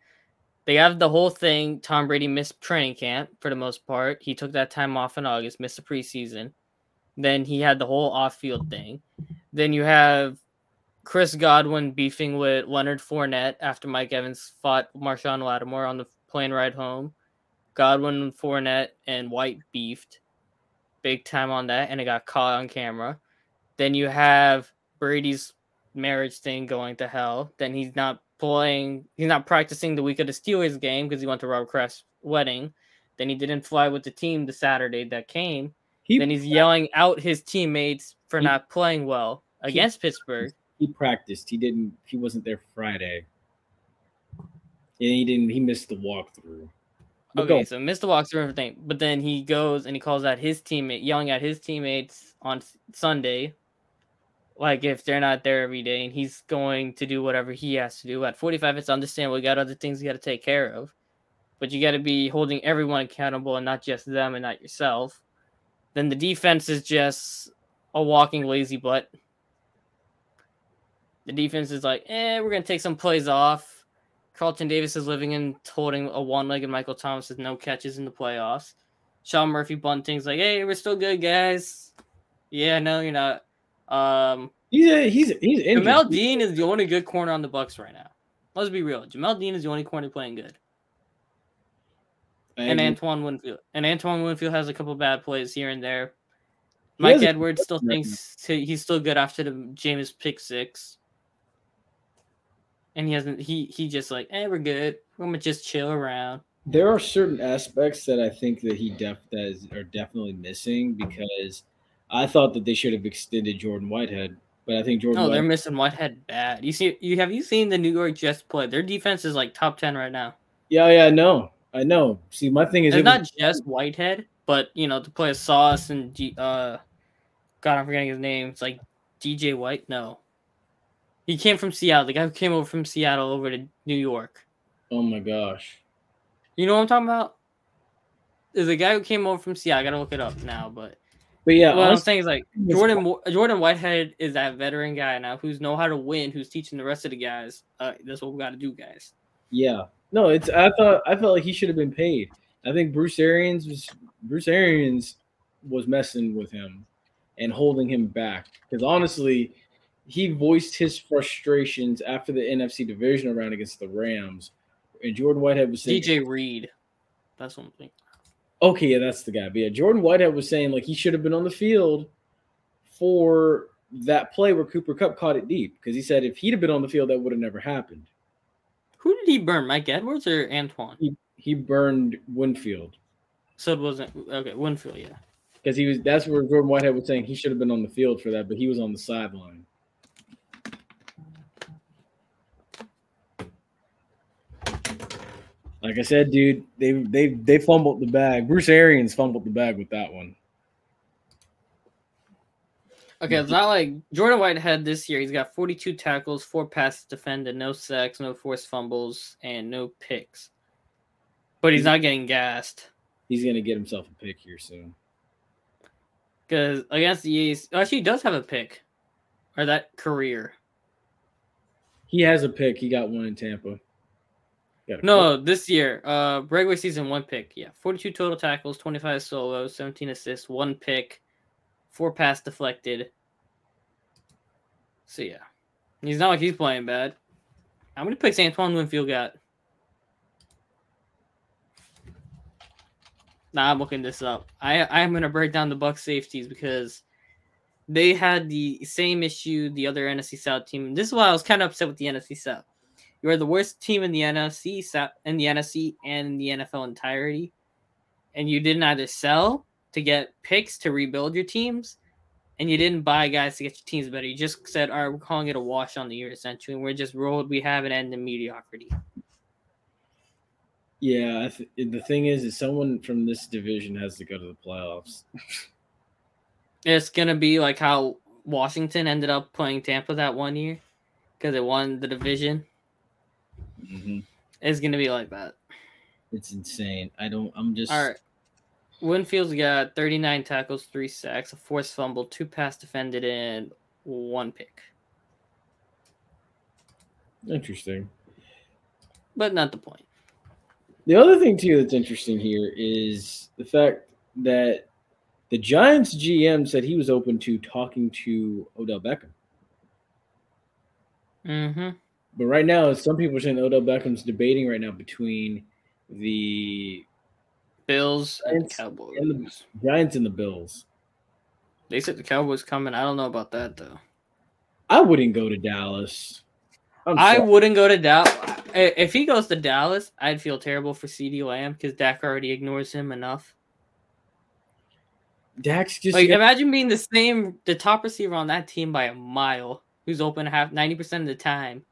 they have the whole thing. Tom Brady missed training camp for the most part. He took that time off in August, missed the preseason. Then he had the whole off-field thing. Then you have Chris Godwin beefing with Leonard Fournette after Mike Evans fought Marshon Lattimore on the plane ride home. Godwin, Fournette, and White beefed big time on that, and it got caught on camera. Then you have Brady's marriage thing going to hell. Then he's not playing, he's not practicing the week of the Steelers game because he went to Robert Kraft's wedding. Then he didn't fly with the team the Saturday that came. He then he's yelling out his teammates for He- not playing well against Pittsburgh. He practiced. He didn't. He wasn't there Friday. And he didn't. He missed the walkthrough. But Okay, go. so missed the walkthrough everything, but then he goes and he calls out his teammate, yelling at his teammates on Sunday, like if they're not there every day, and he's going to do whatever he has to do. At 45, it's understandable. We got other things you got to take care of, but you got to be holding everyone accountable and not just them and not yourself. Then the defense is just a walking lazy butt. The defense is like, eh, we're gonna take some plays off. Carlton Davis is living in holding a one-legged Michael Thomas with no catches in the playoffs. Sean Murphy Bunting's like, hey, we're still good, guys. Yeah, no, you're not. Um, He's he's he's injured. Jamel Dean is the only good corner on the Bucs right now. Let's be real. Jamel Dean is the only corner playing good. I And. Antoine Winfield. And Antoine Winfield has a couple bad plays here and there. Mike Edwards still thinks he- he's still good after the James pick six. And he hasn't he he just like, eh, we're good. We're gonna just chill around. there are certain aspects that I think that he def that is, are definitely missing because I thought that they should have extended Jordan Whitehead, but I think Jordan. No, they're missing Whitehead bad. You see, you have you seen the New York Jets play? Their defense is like top ten right now. yeah, yeah, I know, I know. See, my thing is, It's not was- just Whitehead, but you know, to play a Sauce and G, uh, God, I'm forgetting his name. It's like DJ White. No, he came from Seattle. The guy who came over from Seattle over to New York. oh my gosh, You know what I'm talking about? There's a guy who came over from Seattle. I gotta look it up now, but but yeah, what I'm saying is like Jordan Jordan Whitehead is that veteran guy now who's know how to win, who's teaching the rest of the guys. Uh, that's what we got to do, guys. yeah, no, it's. I thought I felt like he should have been paid. I think Bruce Arians was Bruce Arians was messing with him and holding him back because honestly, he voiced his frustrations after the NFC divisional round against the Rams, and Jordan Whitehead was saying, DJ Reed, that's one thing. Okay, yeah, that's the guy. But yeah, Jordan Whitehead was saying like he should have been on the field for that play where Cooper Kupp caught it deep because he said if he'd have been on the field, that would have never happened. Who did he burn? Mike Edwards or Antoine? He he burned Winfield So it wasn't okay. Winfield, yeah. because he was. That's where Jordan Whitehead was saying he should have been on the field for that, but he was on the sideline. Like I said, dude, they they they fumbled the bag. Bruce Arians fumbled the bag with that one. Okay, it's not like Jordan Whitehead this year. He's got 42 tackles, four passes defended, no sacks, no forced fumbles, and no picks. But he's not getting gassed He's gonna get himself a pick here soon. because against the East, oh, actually, he does have a pick, or that career. He has a pick. He got one in Tampa. No, this year, uh, regular season one pick. Yeah, 42 total tackles, 25 solos, 17 assists, one pick, four pass deflected. So yeah, he's not like he's playing bad. How many picks Antoine Winfield got? Nah, I'm looking this up. I I'm gonna break down the Buck safeties because they had the same issue the other NFC South team. This is why I was kind of upset with the NFC South. You are the worst team in the NFC in the NFC and in the NFL entirety, and you didn't either sell to get picks to rebuild your teams, and you didn't buy guys to get your teams better. You just said, "All right, we're calling it a wash on the year, essentially, and we're just rolled. We have an end in mediocrity." Yeah, I th- the thing is, is someone from this division has to go to the playoffs. It's gonna be like how Washington ended up playing Tampa that one year because it won the division. Mhm. It's gonna be like that. It's insane. I don't. I'm just. All right. Winfield's got 39 tackles, three sacks, a forced fumble, two pass defended, and one pick. Interesting. But not the point. The other thing too that's interesting here is the fact that the Giants GM said he was open to talking to Odell Beckham. Mm-hmm. But right now, some people are saying Odell Beckham's debating right now between the Bills and the Cowboys. and the- Giants and the Bills. They said the Cowboys coming. I don't know about that though. I wouldn't go to Dallas. I wouldn't go to Dallas. If he goes to Dallas, I'd feel terrible for CeeDee Lamb because Dak already ignores him enough. Dak's just Like, imagine being the same, the top receiver on that team by a mile, who's open half ninety percent of the time,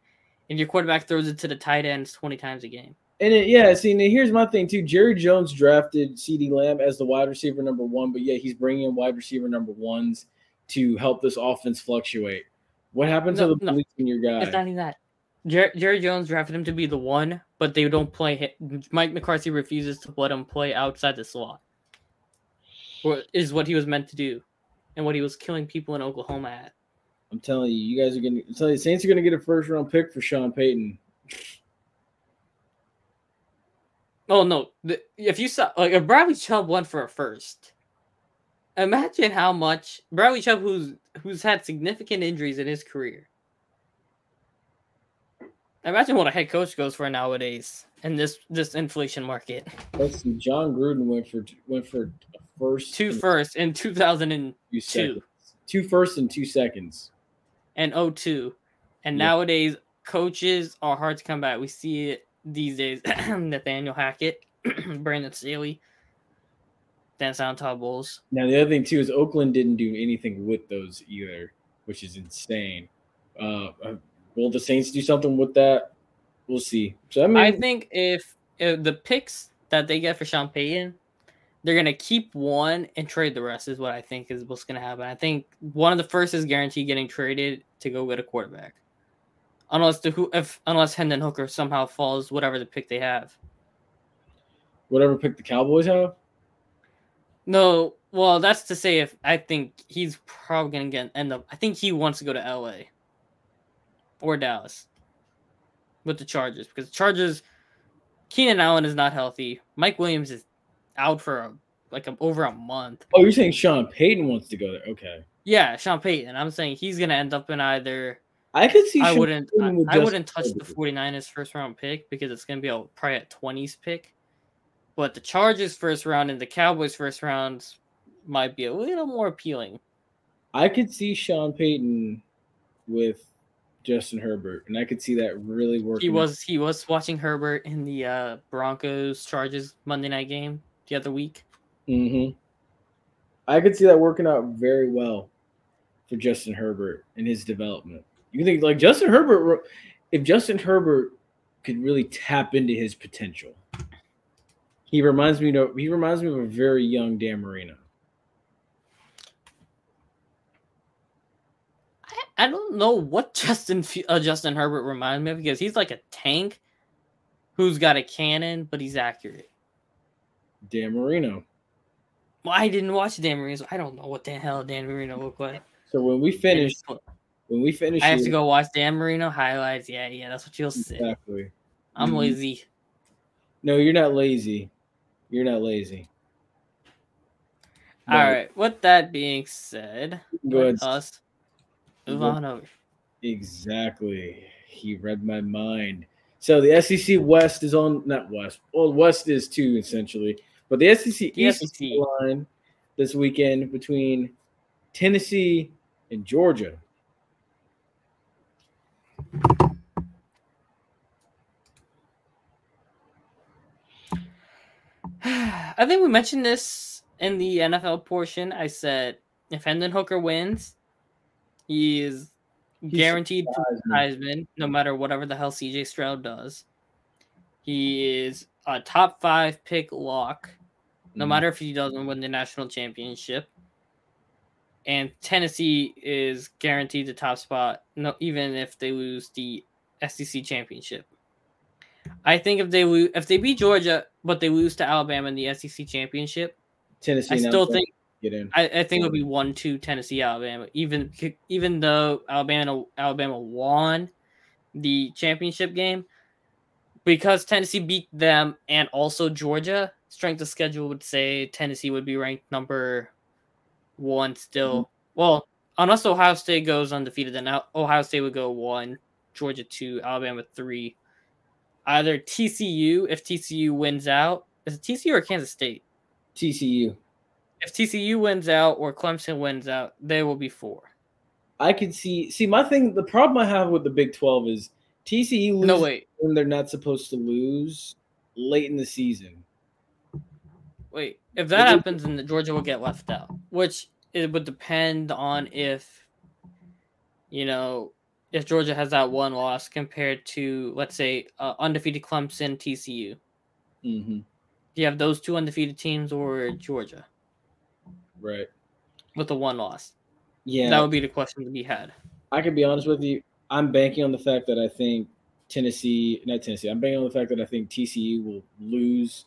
and your quarterback throws it to the tight ends twenty times a game. And it, yeah, see, and here's my thing too. Jerry Jones drafted CeeDee Lamb as the wide receiver number one, but yeah, he's bringing in wide receiver number ones to help this offense fluctuate. What happens No, to the no. police in your guy? It's not even that. Jer- Jerry Jones drafted him to be the one, but they don't play. Him. Mike McCarthy refuses to let him play outside the slot. Or is what he was meant to do, and what he was killing people in Oklahoma at. I'm telling you, you guys are gonna. I'm telling you, Saints are gonna get a first round pick for Sean Payton. Oh no! If you saw like if Bradley Chubb went for a first, imagine how much Bradley Chubb, who's who's had significant injuries in his career. Imagine what a head coach goes for nowadays in this this inflation market. Let's see. Jon Gruden went for went for a first Two first in two thousand and two. Two first and two seconds. And 02. And Yeah. nowadays coaches are hard to come by. We see it these days. Nathaniel Hackett, Brandon Staley, Todd Bowles. Now the other thing too is Oakland didn't do anything with those either, which is insane. Uh, uh, will the Saints do something with that? We'll see. So I mean, I think if, if the picks that they get for Sean Payton, they're gonna keep one and trade the rest. Is what I think is what's gonna happen. I think one of the first is guaranteed getting traded to go get a quarterback, unless the who if unless Hendon Hooker somehow falls whatever the pick they have. whatever pick the Cowboys have. No, well, that's to say if I think he's probably gonna get end up. I think he wants to go to L.A. or Dallas with the Chargers because the Chargers. Keenan Allen is not healthy. Mike Williams is out for a, like a, over a month. Oh, you're saying Sean Payton wants to go there? Okay, Yeah, Sean Payton. I'm saying he's gonna end up in either. I could see. I Sean wouldn't. I, I wouldn't touch the 49ers first round pick because it's gonna be a probably a 20s pick. But the Chargers first round and the Cowboys first rounds might be a little more appealing. I could see Sean Payton with Justin Herbert, and I could see that really working. He was he was watching Herbert in the uh, Broncos Chargers Monday night game the other week. hmm I could see that working out very well for Justin Herbert and his development. You think like Justin Herbert, if Justin Herbert could really tap into his potential, he reminds me of he reminds me of a very young Dan Marino. I, I don't know what Justin uh, Justin Herbert reminds me of because he's like a tank who's got a cannon, but he's accurate. Dan Marino. Well, I didn't watch Dan Marino, so I don't know what the hell Dan Marino looked like. So when we finish, when we finish, I have to go watch Dan Marino highlights. Yeah, yeah, that's what you'll see. Exactly. I'm Mhm. lazy. No, you're not lazy. You're not lazy. All right. With that being said, Go ahead. let us move on over. Exactly. He read my mind. So the SEC West is on not West. Well, West is too essentially, but the SEC The East SEC. line this weekend between Tennessee and Georgia. I think we mentioned this in the NFL portion. I said if Hendon Hooker wins, he is He's guaranteed for the Heisman. Heisman, no matter whatever the hell CJ Stroud does. He is a top five pick lock, no Mhm. matter if he doesn't win the national championship. And Tennessee is guaranteed the top spot, no, even if they lose the SEC championship. I think if they lose, if they beat Georgia, but they lose to Alabama in the SEC championship, Tennessee. I still think get in. I, I think it'll be one two Tennessee Alabama. Even even though Alabama Alabama won the championship game, because Tennessee beat them and also Georgia, strength of schedule would say Tennessee would be ranked number one still. Mm-hmm. Well, unless Ohio State goes undefeated, then Ohio State would go one, Georgia two, Alabama three. Either TCU if TCU wins out. Is it TCU or Kansas State? TCU. If TCU wins out or Clemson wins out, they will be four. I could see. See, my thing. The problem I have with the Big Twelve is TCU loses No wait, when they're not supposed to lose late in the season. wait. If that happens, then the Georgia will get left out, which it would depend on if, you know, if Georgia has that one loss compared to, let's say, uh, undefeated Clemson, TCU. Mm-hmm. Do you have those two undefeated teams or Georgia Right. with the one loss? Yeah. That would be the question to be had. I can be honest with you. I'm banking on the fact that I think Tennessee, not Tennessee, I'm banking on the fact that I think TCU will lose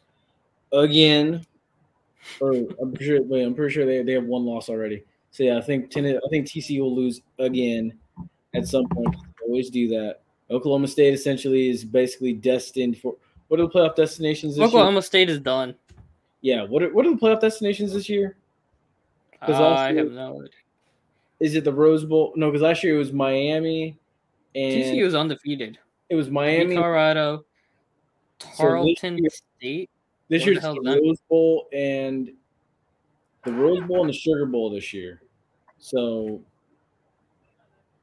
again. Or I'm pretty sure. Wait, I'm pretty sure they, they have one loss already. So yeah, I think Ten, I think TCU will lose again at some point. They always do that. Oklahoma State essentially is basically destined for what are the playoff destinations this year? Oklahoma State is done. Yeah, what are, what are the playoff destinations this year? Uh, I have no. idea. Is it the Rose Bowl? No, because last year it was Miami, and TCU is undefeated. it was Miami. Colorado, this Tarleton year- State. This year's the the? Rose Bowl and the Rose Bowl and the Sugar Bowl this year. So,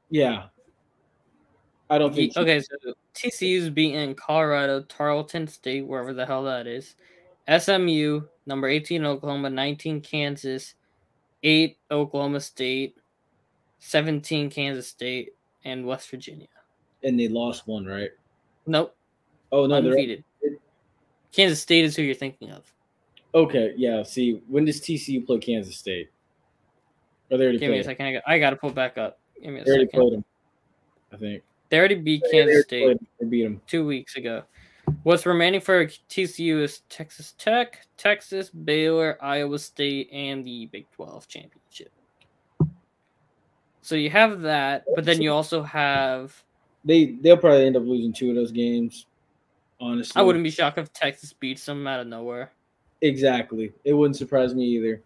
yeah, I don't think. Okay, so TCU's beating Colorado, Tarleton State, wherever the hell that is. SMU, number 18 Oklahoma, 19 Kansas, 8 Oklahoma State, 17 Kansas State, and West Virginia. and they lost one, right? Nope, Oh no, they're undefeated. Kansas State is who you're thinking of. okay. Yeah. See, when does TCU play Kansas State? Or they already Give me a second. I got, I got to pull back up. Give me a They already second. played them. I think They already beat They already Kansas State. They beat them. two weeks ago. What's remaining for TCU is Texas Tech, Texas, Baylor, Iowa State, and the Big 12 championship. So you have that, but then you also have. They they'll probably end up losing two of those games. Honestly, I wouldn't be shocked if Texas beats them out of nowhere. exactly. It wouldn't surprise me either.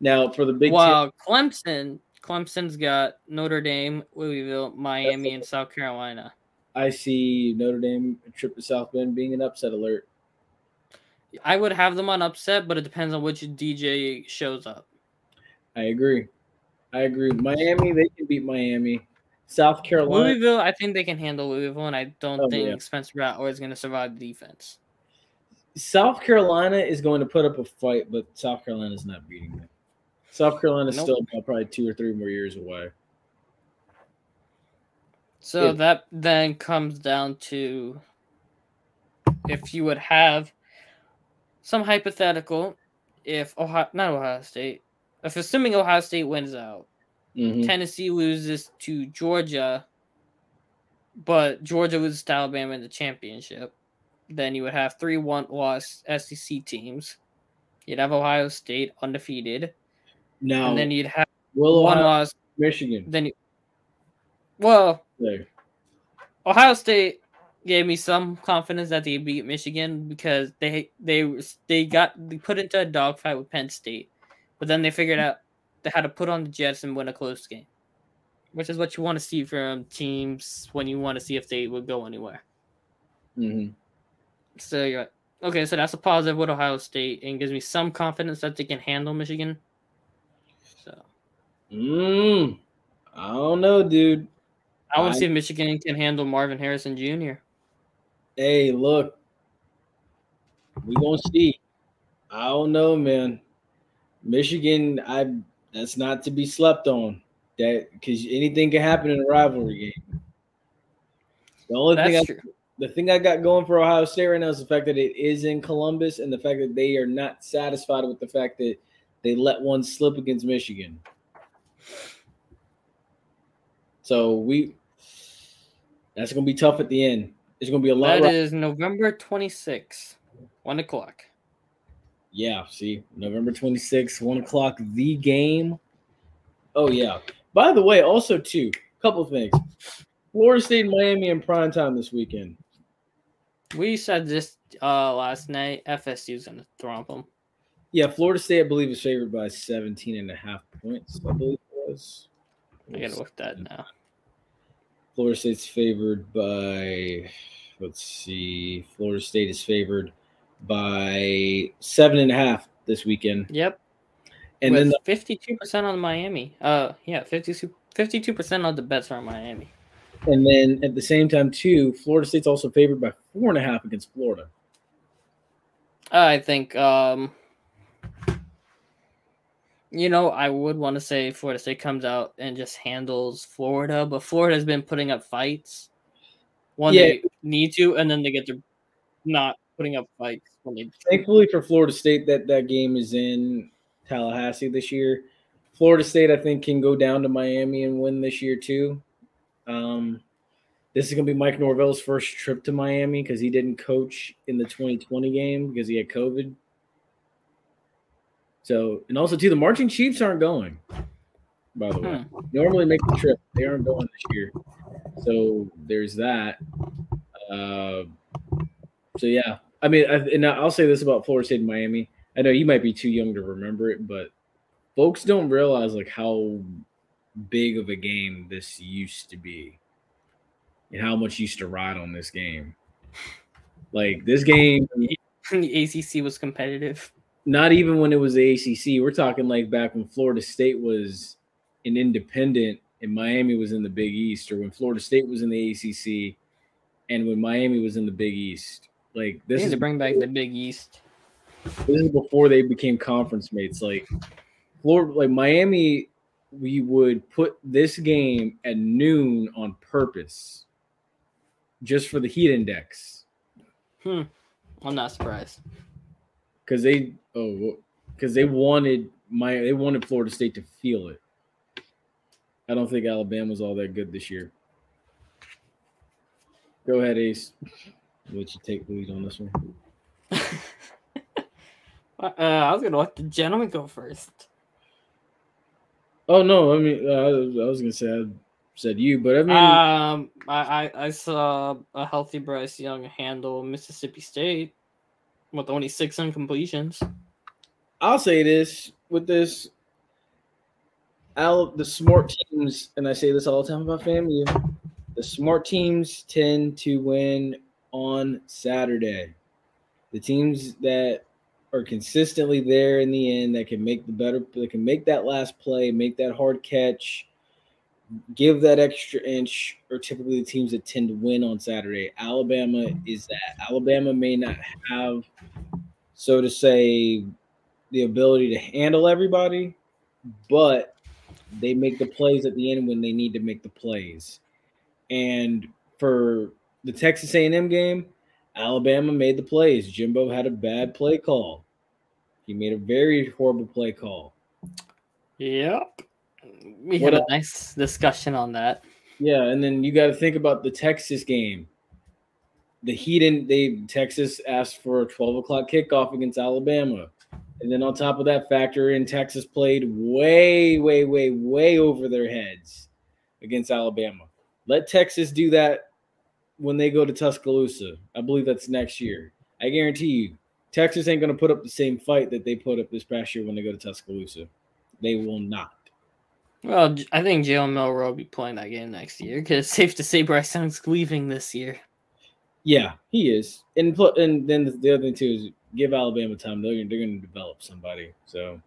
Now for the Big Ten, While Clemson, Clemson's got Notre Dame, Louisville, Miami, and South Carolina. I see Notre Dame trip to South Bend being an upset alert. I would have them on upset, but it depends on which DJ shows up. I agree. I agree. Miami, they can beat Miami. South Carolina, Louisville, I think they can handle Louisville, and I don't Oh, think yeah. Spencer Rattler is going to survive the defense. South Carolina is going to put up a fight, but South Carolina is not beating them. South Carolina's Nope. still probably two or three more years away. So Yeah. that then comes down to if you would have some hypothetical, if Ohio, not Ohio State, if assuming Ohio State wins out, Mhm. Tennessee loses to Georgia, but Georgia loses to Alabama in the championship, then you would have three one loss SEC teams. You'd have Ohio State undefeated, Now, and then you'd have will one Ohio, loss. Michigan Then, you, well, play? Ohio State gave me some confidence that they beat Michigan because they they they got they put into a dogfight with Penn State, but then they figured out they had to put on the Jets and win a close game, which is what you want to see from teams when you want to see if they would go anywhere. Mhm. So you're like, okay, so that's a positive with Ohio State and gives me some confidence that they can handle Michigan. So Mm, I don't know, dude. I want I- to see if Michigan can handle Marvin Harrison Jr. Hey, look, we gonna see. I don't know, man. Michigan, I that's not to be slept on. That because anything can happen in a rivalry game. The only thing I, true. the thing I got going for Ohio State right now is the fact that it is in Columbus and the fact that they are not satisfied with the fact that they let one slip against Michigan. So we that's gonna be tough at the end. It's going to be a lot. That is November 26th, 1 o'clock. Yeah, see, November 26th, one o'clock, the game. Oh, yeah. By the way, also, too, couple things. Florida State and Miami in prime time this weekend. We said this uh, last night. FSU's going to thump them. Yeah, Florida State, I believe, is favored by 17 and a half points, I believe it was. I got to look that now. Florida State's favored by, let's see, Florida State is favored by seven and a half this weekend. Yep. And then with the, 52% on Miami. Uh, yeah, 52, 52% of the bets are on Miami. and then at the same time, too, Florida State's also favored by four and a half against Florida. I think, um, you know, I would want to say Florida State comes out and just handles Florida, but Florida's been putting up fights One Yeah. they need to, and then they get to not putting up fights when they. Thankfully for Florida State, that that game is in Tallahassee this year. Florida State, I think, can go down to Miami and win this year too. Um, this is going to be Mike Norvell's first trip to Miami because he didn't coach in the 2020 game because he had COVID. So, and also too, the Marching Chiefs aren't going. By the way, normally make the trip. They aren't going this year. So there's that. Uh, so yeah, I mean, I, and I'll say this about Florida State and Miami. I know you might be too young to remember it, but folks don't realize like how big of a game this used to be, and how much used to ride on this game. Like this game, the ACC was competitive. not even when it was the ACC. We're talking like back when Florida State was an independent and Miami was in the Big East, or when Florida State was in the ACC, and when Miami was in the Big East. Like this need is to bring back the Big East. this is before they became conference mates. Like Florida, like Miami, we would put this game at noon on purpose, just for the heat index, Hmm. I'm not surprised. because they oh because they wanted my they wanted Florida State to feel it. I don't think Alabama's all that good this year. Go ahead, Ace. I'll you take the lead on this one. Uh, I was gonna let the gentleman go first. Oh no, I mean uh, I was gonna say I said you, but I mean Um, I, I I saw a healthy Bryce Young handle Mississippi State with only six incompletions. I'll say this with this. Al, the smart teams, and I say this all the time about FAMU, the smart teams tend to win on Saturday. The teams that are consistently there in the end, that can make the better, that can make that last play, make that hard catch, give that extra inch, are typically the teams that tend to win on Saturday. Alabama is that. Alabama may not have, so to say, the ability to handle everybody, but they make the plays at the end when they need to make the plays. And for the Texas A&M game, Alabama made the plays. Jimbo had a bad play call. He made a very horrible play call. Yep. We What had a else? nice discussion on that. Yeah, and then you got to think about the Texas game. The Heat and they Texas asked for a 12 o'clock kickoff against Alabama. And then on top of that, factor in Texas played way, way, way, way over their heads against Alabama. Let Texas do that when they go to Tuscaloosa. I believe that's next year. I guarantee you, Texas ain't going to put up the same fight that they put up this past year when they go to Tuscaloosa. They will not. Well, I think Jalen Milroe will be playing that game next year because it's safe to say Bryce Young's leaving this year. Yeah, he is. And and then the, the other thing too is give Alabama time. They're they're going to develop somebody. So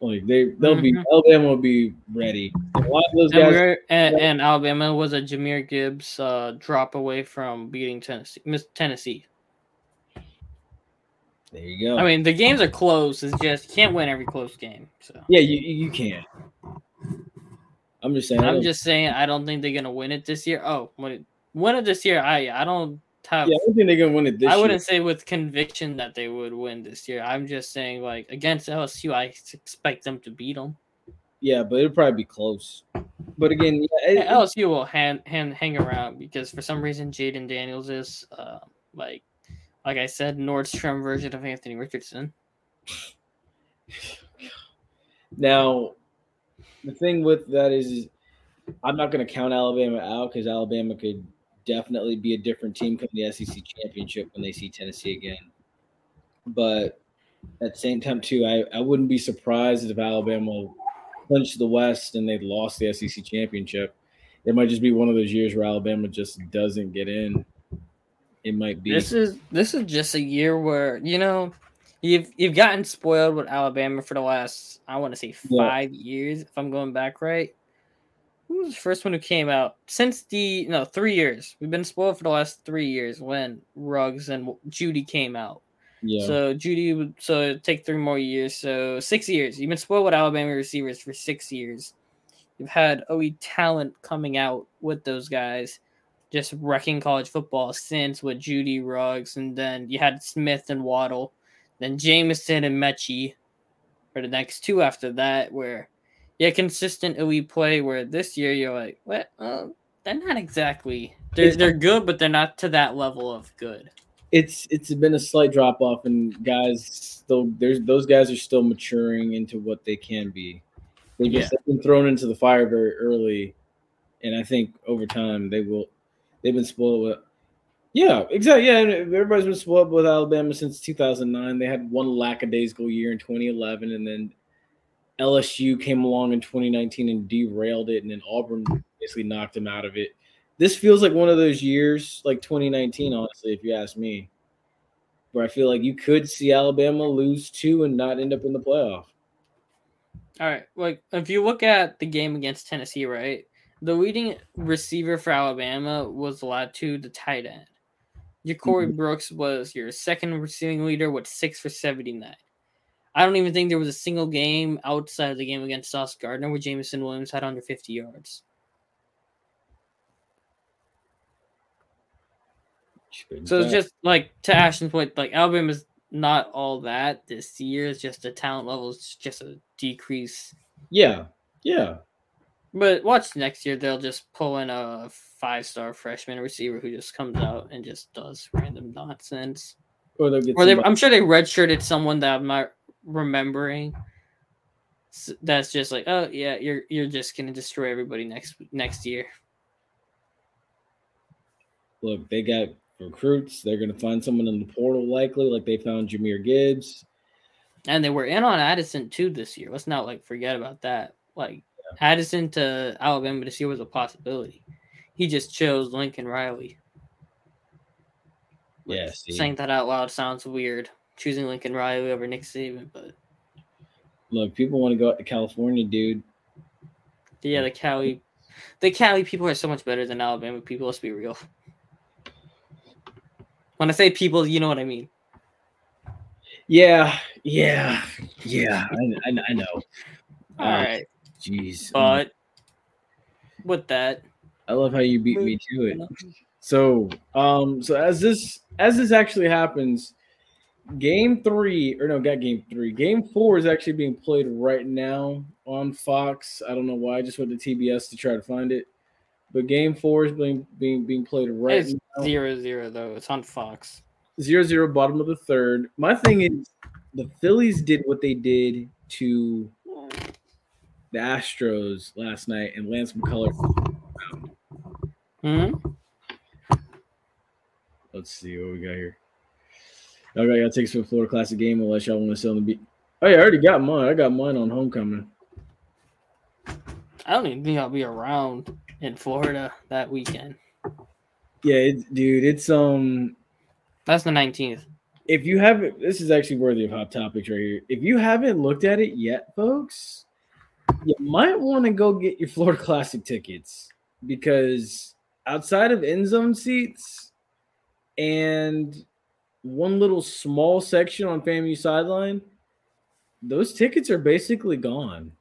like they they'll be Mhm. Alabama will be ready. A lot of those And, guys. and, and Alabama was a Jahmyr Gibbs uh, drop away from beating Tennessee. Miss Tennessee. There you go. I mean, the games are close. It's just you can't win every close game. So yeah, you you can't. I'm just saying. I'm just saying I don't think they're gonna win it this year. Oh, win it, win it this year. I I don't have. yeah, I don't think they're gonna win it this I year. wouldn't say with conviction that they would win this year. I'm just saying like against LSU, I expect them to beat them. Yeah, but it'll probably be close. But again, yeah, it- LSU will hand, hand, hang around because for some reason Jayden Daniels is uh, like, like I said, Nordstrom version of Anthony Richardson. Now, the thing with that is, is I'm not going to count Alabama out because Alabama could definitely be a different team come the SEC championship when they see Tennessee again. But at the same time, too, I, I wouldn't be surprised if Alabama clinched the West and they lost the SEC championship. It might just be one of those years where Alabama just doesn't get in. It might be. This is this is just a year where you know you've you've gotten spoiled with Alabama for the last I want to say Yeah. five years if I'm going back right. Who was the first one who came out since the no three years? We've been spoiled for the last three years when Ruggs and Jeudy came out. yeah. So Jeudy would so it'd take three more years. So six years. You've been spoiled with Alabama receivers for six years. You've had OE talent coming out with those guys, just wrecking college football since with Jeudy Ruggs and then you had Smith and Waddle, then Jameson and Metchie for the next two after that, where yeah, consistent OE play. Where this year you're like, what? Uh, they're not exactly. They're It's- they're good, but they're not to that level of good. it's it's been a slight drop off, and guys still there's those guys are still maturing into what they can be. They just have been thrown into the fire very early, and I think over time they will. They've been spoiled with. Yeah, exactly. Yeah, and everybody's been spoiled with Alabama since 2009. They had one lackadaisical year in 2011, and then LSU came along in 2019 and derailed it, and then Auburn basically knocked them out of it. This feels like one of those years, like 2019, honestly, if you ask me, where I feel like you could see Alabama lose two and not end up in the playoff. All right. Like if you look at the game against Tennessee, right? The leading receiver for Alabama was allowed to the tight end. Ja'Corey mm-hmm. Brooks was your second receiving leader with six for 79. I don't even think there was a single game outside of the game against Sauce Gardner where Jameson Williams had under 50 yards. So it's just like to Ashton's point, like Alabama's not all that this year. It's just the talent level is just a decrease. yeah, yeah, But watch next year, they'll just pull in a five star freshman receiver who just comes out and just does random nonsense. or they'll get Or they, I'm sure they redshirted someone that I'm not remembering. That's just like, oh yeah, you're you're just gonna destroy everybody next next year. look. They got recruits. They're to find someone in the portal, likely, like they found Jahmyr Gibbs. And they were in on Addison too this year. Let's not like forget about that. Like Addison to Alabama this year was a possibility. He just chose Lincoln Riley. Yeah, saying that out loud sounds weird. Choosing Lincoln Riley over Nick Saban, but Look, people want to go out to California, dude. yeah, the Cali, the Cali people are so much better than Alabama people. Let's be real. When I say people, you know what I mean. Yeah, yeah, yeah. I, I, I know. All Uh, right, Jeez. but with that, I love how you beat me to it. So, um, so as this as this actually happens, game three or no, got game three. Game four is actually being played right now on Fox. I don't know why. I just went to TBS to try to find it, but game four is being being being played right it's now. zero zero though. It's on Fox. Zero zero, bottom of the third. My thing is, the Phillies did what they did to the Astros last night, and Lance McCullers. Hmm? Let's see what we got here. I got tickets for the Florida Classic game unless y'all want to sell the beat. Oh yeah, I already got mine. I got mine on homecoming. I don't even think I'll be around in Florida that weekend. Yeah, it's, dude, it's um. That's the nineteenth. If you haven't, this is actually worthy of hot topics right here. If you haven't looked at it yet, folks, you might want to go get your Florida Classic tickets because outside of end zone seats and one little small section on FAMU sideline, those tickets are basically gone.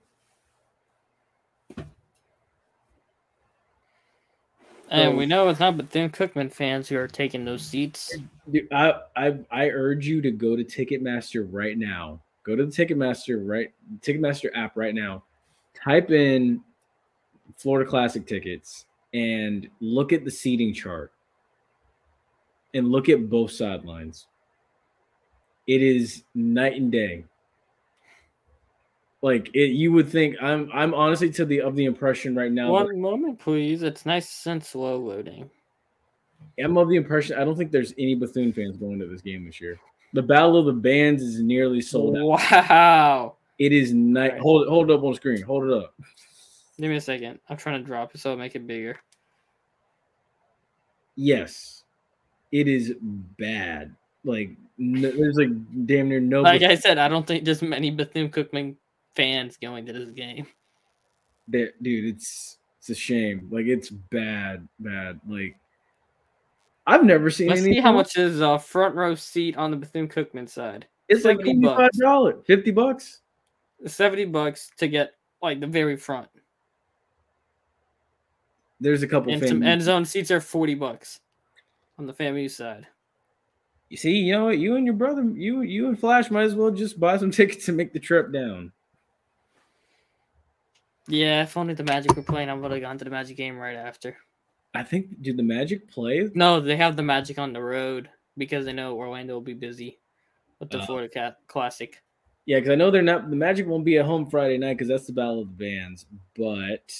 And we know it's not but them Cookman fans who are taking those seats. Dude, I, I I urge you to go to Ticketmaster right now. Go to the Ticketmaster right Ticketmaster app right now. Type in Florida Classic tickets and look at the seating chart and look at both sidelines. It is night and day. Like it, you would think I'm I'm honestly to the of the impression right now. that- One moment, please. It's nice and slow loading. I'm of the impression I don't think there's any Bethune fans going to this game this year. The Battle of the Bands is nearly sold out. Wow. It is night. Right. Hold it, hold it up on screen. Hold it up. Give me a second. I'm trying to drop it so I make it bigger. Yes, it is bad. Like n- there's like damn near no. Like I said, I don't think there's many Bethune Cookman fans going to this game. there, dude. It's it's a shame. Like it's bad, bad. Like I've never seen. Let's see how much is a front row seat on the Bethune Cookman side. It's like 70 twenty bucks. five dollars, fifty bucks. Seventy bucks to get like the very front, There's a couple. and fans. some end zone seats are forty bucks on the FAMU side. You see, you know what? You and your brother, you you and Flash might as well just buy some tickets and make the trip down. Yeah, if only the Magic were playing, I would have gone to the Magic game right after. I think did the Magic play? No, they have the Magic on the road because they know Orlando will be busy with the Oh. Florida Cat Classic. Yeah, because I know they're not. The Magic won't be at home Friday night because that's the Battle of the Bands. But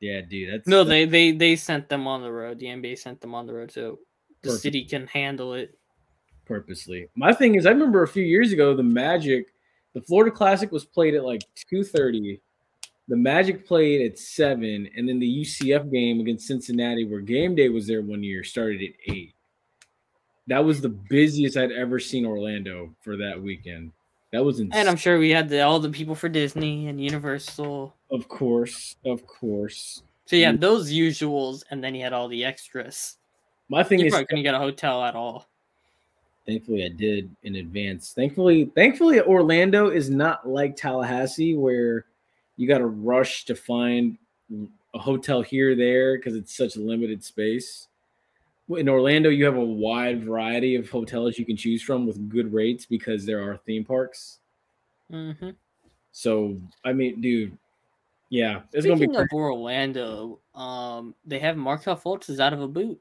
yeah, dude, that's No, that's they they they sent them on the road. The NBA sent them on the road, so the city can handle it. purposely. My thing is, I remember a few years ago, the Magic, the Florida Classic was played at like two thirty. The Magic played at seven, and then the UCF game against Cincinnati, where game day was there one year, started at eight. That was the busiest I'd ever seen Orlando for that weekend. That was insane. And I'm sure we had the, all the people for Disney and Universal. of course, of course. So you Mm. had those usuals, and then you had all the extras. My thing You is, probably couldn't get a hotel at all. thankfully, I did in advance. Thankfully, thankfully, Orlando is not like Tallahassee, where you got to rush to find a hotel here or there because it's such a limited space. In Orlando, you have a wide variety of hotels you can choose from with good rates because there are theme parks. hmm So, I mean, dude, yeah, it's gonna be. Speaking of Orlando, um, they have Markelle Fultz is out of a boot.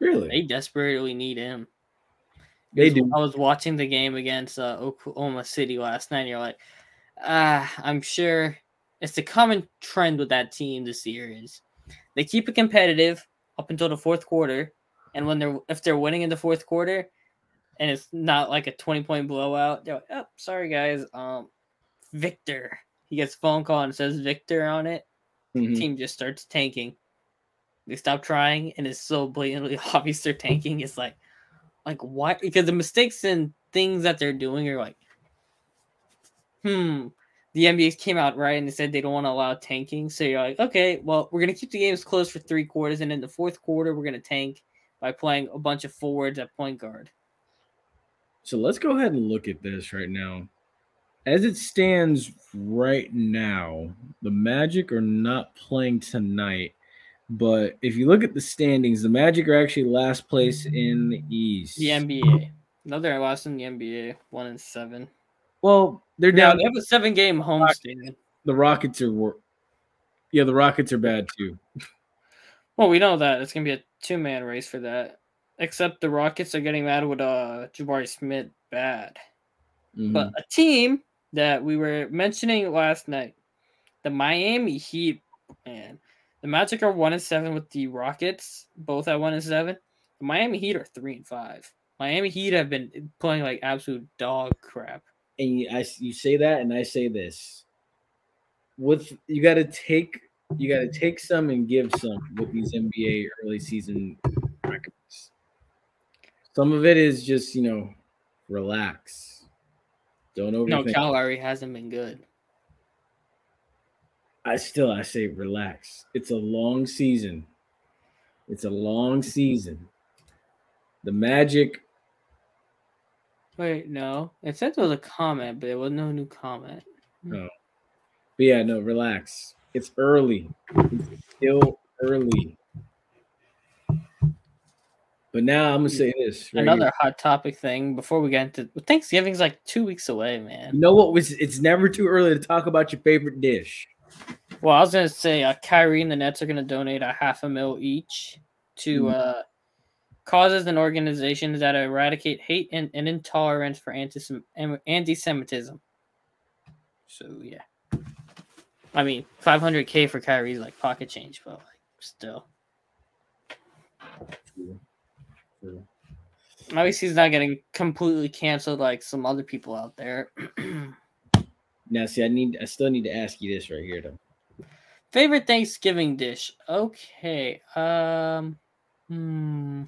Really. They desperately need him. They do. I was watching the game against uh, Oklahoma City last night. And you're like, ah, I'm sure it's a common trend with that team this year is they keep it competitive up until the fourth quarter, and when they're if they're winning in the fourth quarter, and it's not like a 20 point blowout, they're like, oh, sorry guys, um, Victor. He gets a phone call and says Victor on it. Mhm. Team just starts tanking. They stop trying, and it's so blatantly obvious they're tanking. It's like, like why? Because the mistakes and things that they're doing are like, hmm. The NBA came out right and they said they don't want to allow tanking. So you're like, okay, well, we're gonna keep the games close for three quarters, and in the fourth quarter, we're gonna tank by playing a bunch of forwards at point guard. So let's go ahead and look at this right now. As it stands right now, the Magic are not playing tonight. But if you look at the standings, the Magic are actually last place in the East. The NBA. No, they're last in the NBA, one and seven. Well, they're down. they have a seven game homestand. The Rockets are. wor- Yeah, the Rockets are bad too. Well, we know that it's gonna be a two man race for that. Except the Rockets are getting mad with uh Jabari Smith bad. Mhm. But a team that we were mentioning last night, the Miami Heat, man. The Magic are one and seven with the Rockets, both at one and seven. The Miami Heat are three and five. Miami Heat have been playing like absolute dog crap. and you, I, you say that, and I say this: with you got to take you got to take some and give some with these NBA early season records. Some of it is just you know, relax, don't over. No, overthink. Kyle Lowry hasn't been good. I still I say relax. It's a long season. It's a long season. The Magic Wait, no. It said there was a comment, but there was no new comment. No. But yeah, no, relax. It's early. It's still early. But now I'm gonna say this. right Another here. hot topic thing before we get into Thanksgiving's like two weeks away, You man. know what was it's never too early to talk about your favorite dish. Well, I was gonna say uh, Kyrie and the Nets are gonna donate a half a mil each to Mhm. uh, causes and organizations that eradicate hate and, and intolerance for anti anti-Semitism. So yeah, I mean, 500k for Kyrie's like pocket change, but like still, True. True. at least he's not getting completely canceled like some other people out there. Now, see, I need, I still need to ask you this right here, though. Favorite Thanksgiving dish? Okay. Um. Hmm.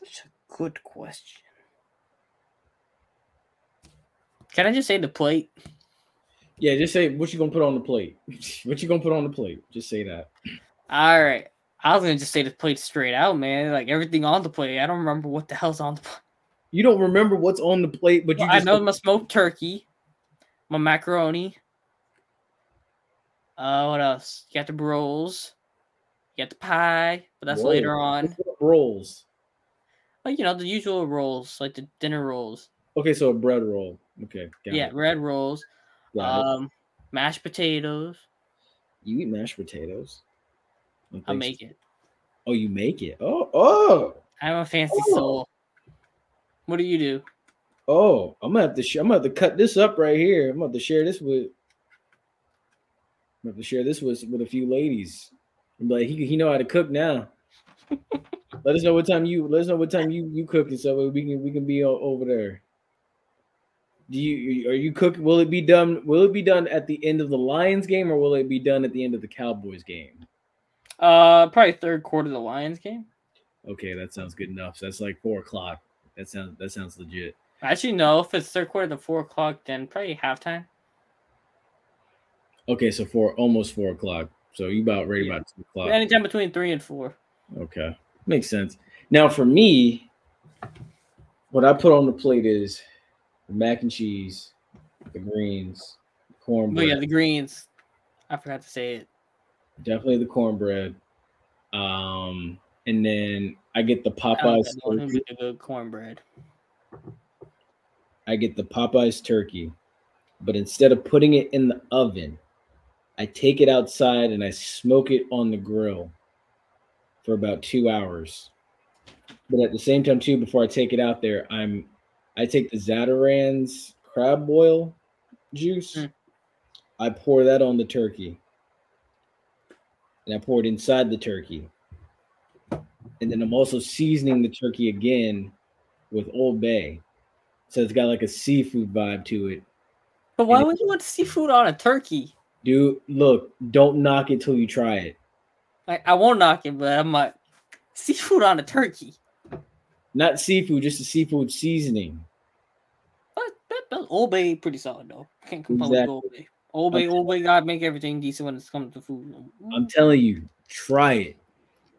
That's a good question. Can I just say the plate? Yeah, just say what you gonna put on the plate. what you gonna put on the plate? Just say that. All right. I was gonna just say the plate straight out, man. Like everything on the plate. I don't remember what the hell's on the plate. You don't remember what's on the plate, but you Well, I just know my smoked turkey, my macaroni. Uh, what else? You got the rolls. You got the pie, but that's later on. rolls. Like you know the usual rolls, like the dinner rolls. Okay, so a bread roll. Okay, got yeah, it. red rolls. Got it. Um, mashed potatoes. You eat mashed potatoes? I make so. it. Oh, you make it. Oh, oh, I'm a fancy Oh. soul. What do you do? Oh! I'm gonna have to. Sh- I'm gonna have to cut this up right here. I'm gonna have to share this with. I'm gonna have to share this with with a few ladies. I'm like, he he know how to cook now. let us know what time you. Let us know what time you you cook and so we can we can be o- over there. Do you are you cook? Will it be done? Will it be done at the end of the Lions game or will it be done at the end of the Cowboys game? Uh, probably third quarter of the Lions game. Okay, that sounds good enough. So that's like four o'clock. That sounds that sounds legit. Actually, no. If it's third quarter to four o'clock, then probably halftime. Okay, so four almost four o'clock. So you about ready Yeah. about two o'clock. Anytime between three and four. Okay, makes sense. Now for me, what I put on the plate is the mac and cheese, the greens, But cornbread. yeah, the greens. I forgot to say it. definitely the cornbread. Um, and then I get the Popeyes. that one. turkey. The good cornbread. I get the Popeyes turkey, but instead of putting it in the oven, I take it outside and I smoke it on the grill for about two hours. But at the same time, too, before I take it out there, I'm I take the Zatarain's crab boil juice, Mm. I pour that on the turkey, and I pour it inside the turkey, and then I'm also seasoning the turkey again with Old Bay. So it's got like a seafood vibe to it. But why And it- would you want seafood on a turkey? Dude, look, don't knock it till you try it. Like I won't knock it, but I'm like seafood on a turkey. Not seafood, just a seafood seasoning. But that, that Old Bay pretty solid though. Can't complain with Exactly. Old Bay. Old Bay, Old Bay gotta make everything decent when it comes to food. I'm telling you, try it.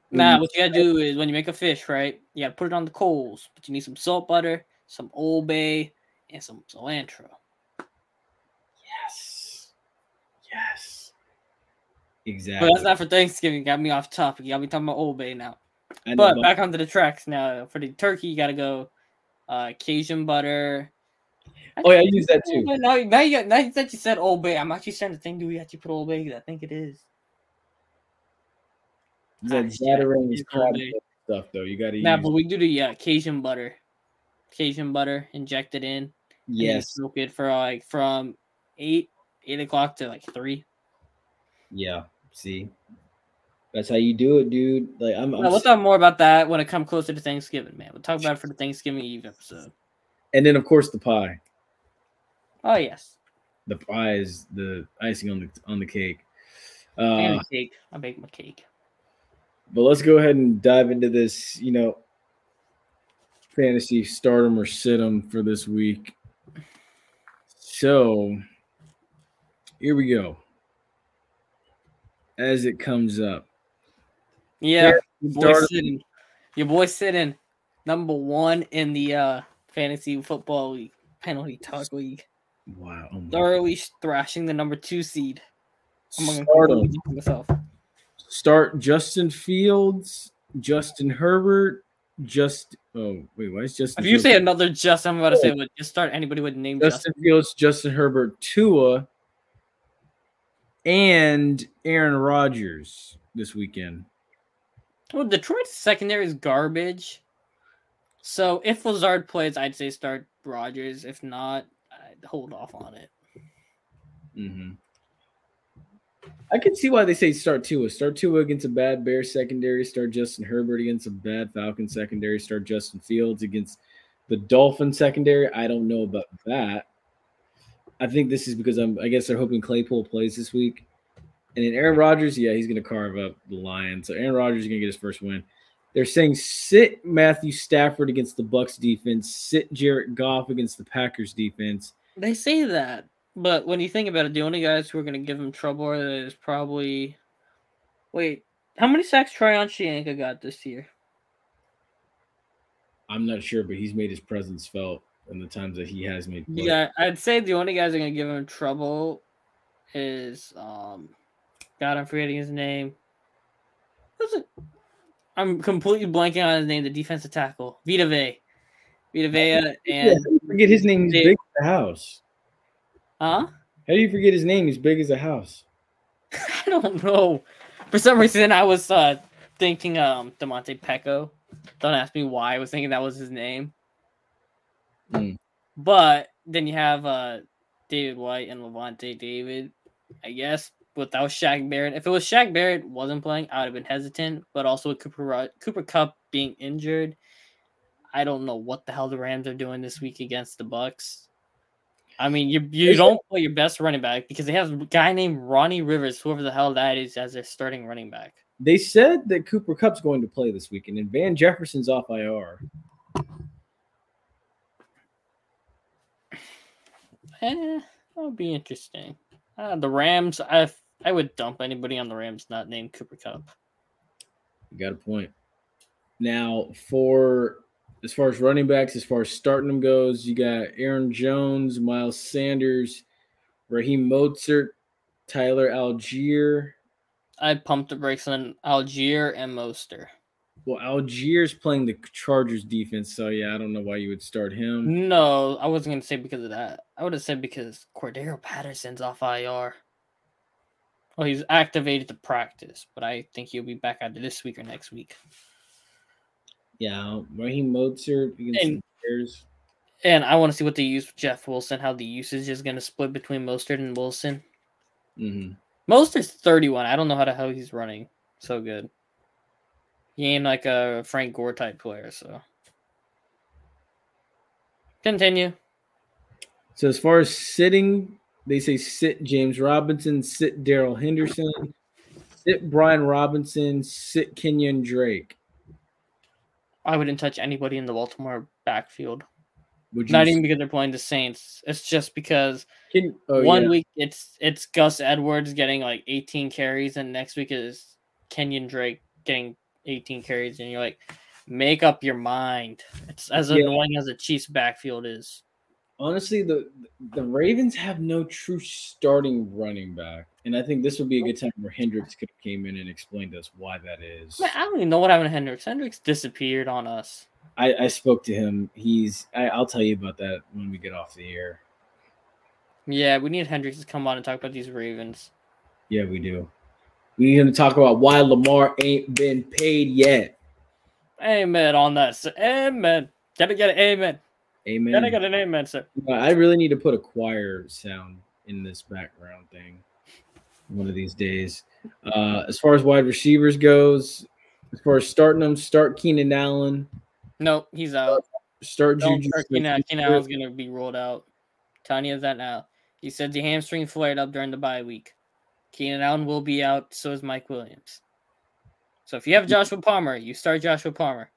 When Nah, what you gotta do is when you make a fish, right? You gotta put it on the coals, but you need some salt butter, some Old Bay, and some cilantro. Yes. Yes. Exactly. But that's not for Thanksgiving. Got me off topic. You got me talking about Old Bay now. Know, But but- back onto the tracks now. For the turkey, you gotta go uh Cajun butter. Oh, yeah, I use that too. But Now, now, you, now that you said Old Bay, I'm actually starting to think, do we actually put Old Bay? 'Cause I think it is. that shit, Zatarain's it's crab stuff though. You gotta Nah, use but we do the uh, Cajun butter. Cajun butter, injected in. and yes. Smoke it for like from eight, eight o'clock to like three. Yeah. See? That's how you do it, dude. Like I'm, I'm we'll talk more about that when it comes closer to Thanksgiving, man. We'll talk about it for the Thanksgiving Eve episode. and then of course the pie. Oh yes, The pie is the icing on the on the cake. and Uh, a cake. I bake my cake. but let's go ahead and dive into this, you know, fantasy stardom or sit them for this week. So here we go. As it comes up. Yeah, your boy sitting, your boy sitting number one in the uh fantasy football league, penalty talk league, Wow. oh thoroughly thrashing the number two seed. I'm gonna Stardom. myself. Start Justin Fields, Justin Herbert, just oh wait, why is Justin If you Fields- say another just, I'm about to say, but just start anybody with name Justin. Justin Fields, Justin Herbert, Tua, and Aaron Rodgers this weekend. Well, Detroit's secondary is garbage. So if Lazard plays, I'd say start Rodgers. If not, I'd hold off on it. Mm-hmm. I can see why they say start Tua. Start Tua against a bad Bears secondary. Start Justin Herbert against a bad Falcon secondary. Start Justin Fields against the Dolphin secondary. I don't know about that. I think this is because I'm. I guess they're hoping Claypool plays this week. And then Aaron Rodgers, yeah, he's going to carve up the Lions. So Aaron Rodgers is going to get his first win. They're saying sit Matthew Stafford against the Bucs defense, sit Jared Goff against the Packers defense. They say that, but when you think about it, the only guys who are going to give him trouble is probably. Wait, how many sacks Tryon-Shoyinka got this year? I'm not sure, but he's made his presence felt in the times that he has made. Plays. Yeah, I'd say the only guys that are going to give him trouble is um, God, I'm forgetting his name. Who's it? I'm completely blanking on his name. The defensive tackle, Vita Vea, Vita Vea, and Yeah, forget his name? He's big as a house. Huh? How do you forget his name? He's big as a house. I don't know. For some reason, I was uh, thinking um Demonte Pecco. Don't ask me why I was thinking that was his name. Hmm. But then you have uh David White and Lavonte David. I guess without Shaq Barrett. If it was Shaq Barrett wasn't playing, I would have been hesitant. But also with Cooper Cooper Kupp being injured, I don't know what the hell the Rams are doing this week against the Bucs. I mean, you you don't play your best running back because they have a guy named Ronnie Rivers, whoever the hell that is, as their starting running back. They said that Cooper Kupp's going to play this weekend, and Van Jefferson's off IR. Eh, that would be interesting. Uh, the Rams, I I would dump anybody on the Rams not named Cooper Cup. You got a point. Now, for as far as running backs, as far as starting them goes, you got Aaron Jones, Miles Sanders, Raheem Mostert, Tyler Allgeier. I pumped the brakes on Allgeier and Mostert. Well, Allgeier's playing the Chargers defense, so yeah, I don't know why you would start him. No, I wasn't gonna say because of that. I would have said because Cordarrelle Patterson's off IR. Well, he's activated to practice, but I think he'll be back either this week or next week. Yeah, Raheem Mostert against And- Bears. And I want to see what they use with Jeff Wilson, how the usage is going to split between Mostert and Wilson. Mm-hmm. Mostert's 31. I don't know how the hell he's running so good. He ain't like a Frank Gore type player, so. Continue. So as far as sitting, they say sit James Robinson, sit Darrell Henderson, sit Brian Robinson, sit Kenyon Drake. I wouldn't touch anybody in the Baltimore backfield. Would you Not even because they're playing the Saints. It's just because Can, oh, one yeah. week it's it's Gus Edwards getting like 18 carries, and next week is Kenyon Drake getting 18 carries, and you're like, make up your mind. It's as Yeah. annoying as the Chiefs backfield is. Honestly the the Ravens have no true starting running back, and I think this would be a good time where Hendricks could have came in and explained to us why that is. Man, I don't even know what happened to Hendricks. Hendricks disappeared on us. I, I spoke to him. He's I, I'll tell you about that when we get off the air. Yeah, we need Hendricks to come on and talk about these Ravens. Yeah, we do. We need gonna talk about why Lamar ain't been paid yet. Amen on that. Amen. Gotta get an amen. Amen. Then I Gotta get an amen, sir. Uh, I really need to put a choir sound in this background thing one of these days. Uh, as far as wide receivers goes, as far as starting them, start Keenan Allen, Nope, he's out. start Don't Juju. Keenan, Smith-Schuster. Keenan Allen's gonna be rolled out. Telling you that now. He said the hamstring flared up during the bye week. Keenan Allen will be out. So is Mike Williams. So if you have Joshua Palmer, you start Joshua Palmer.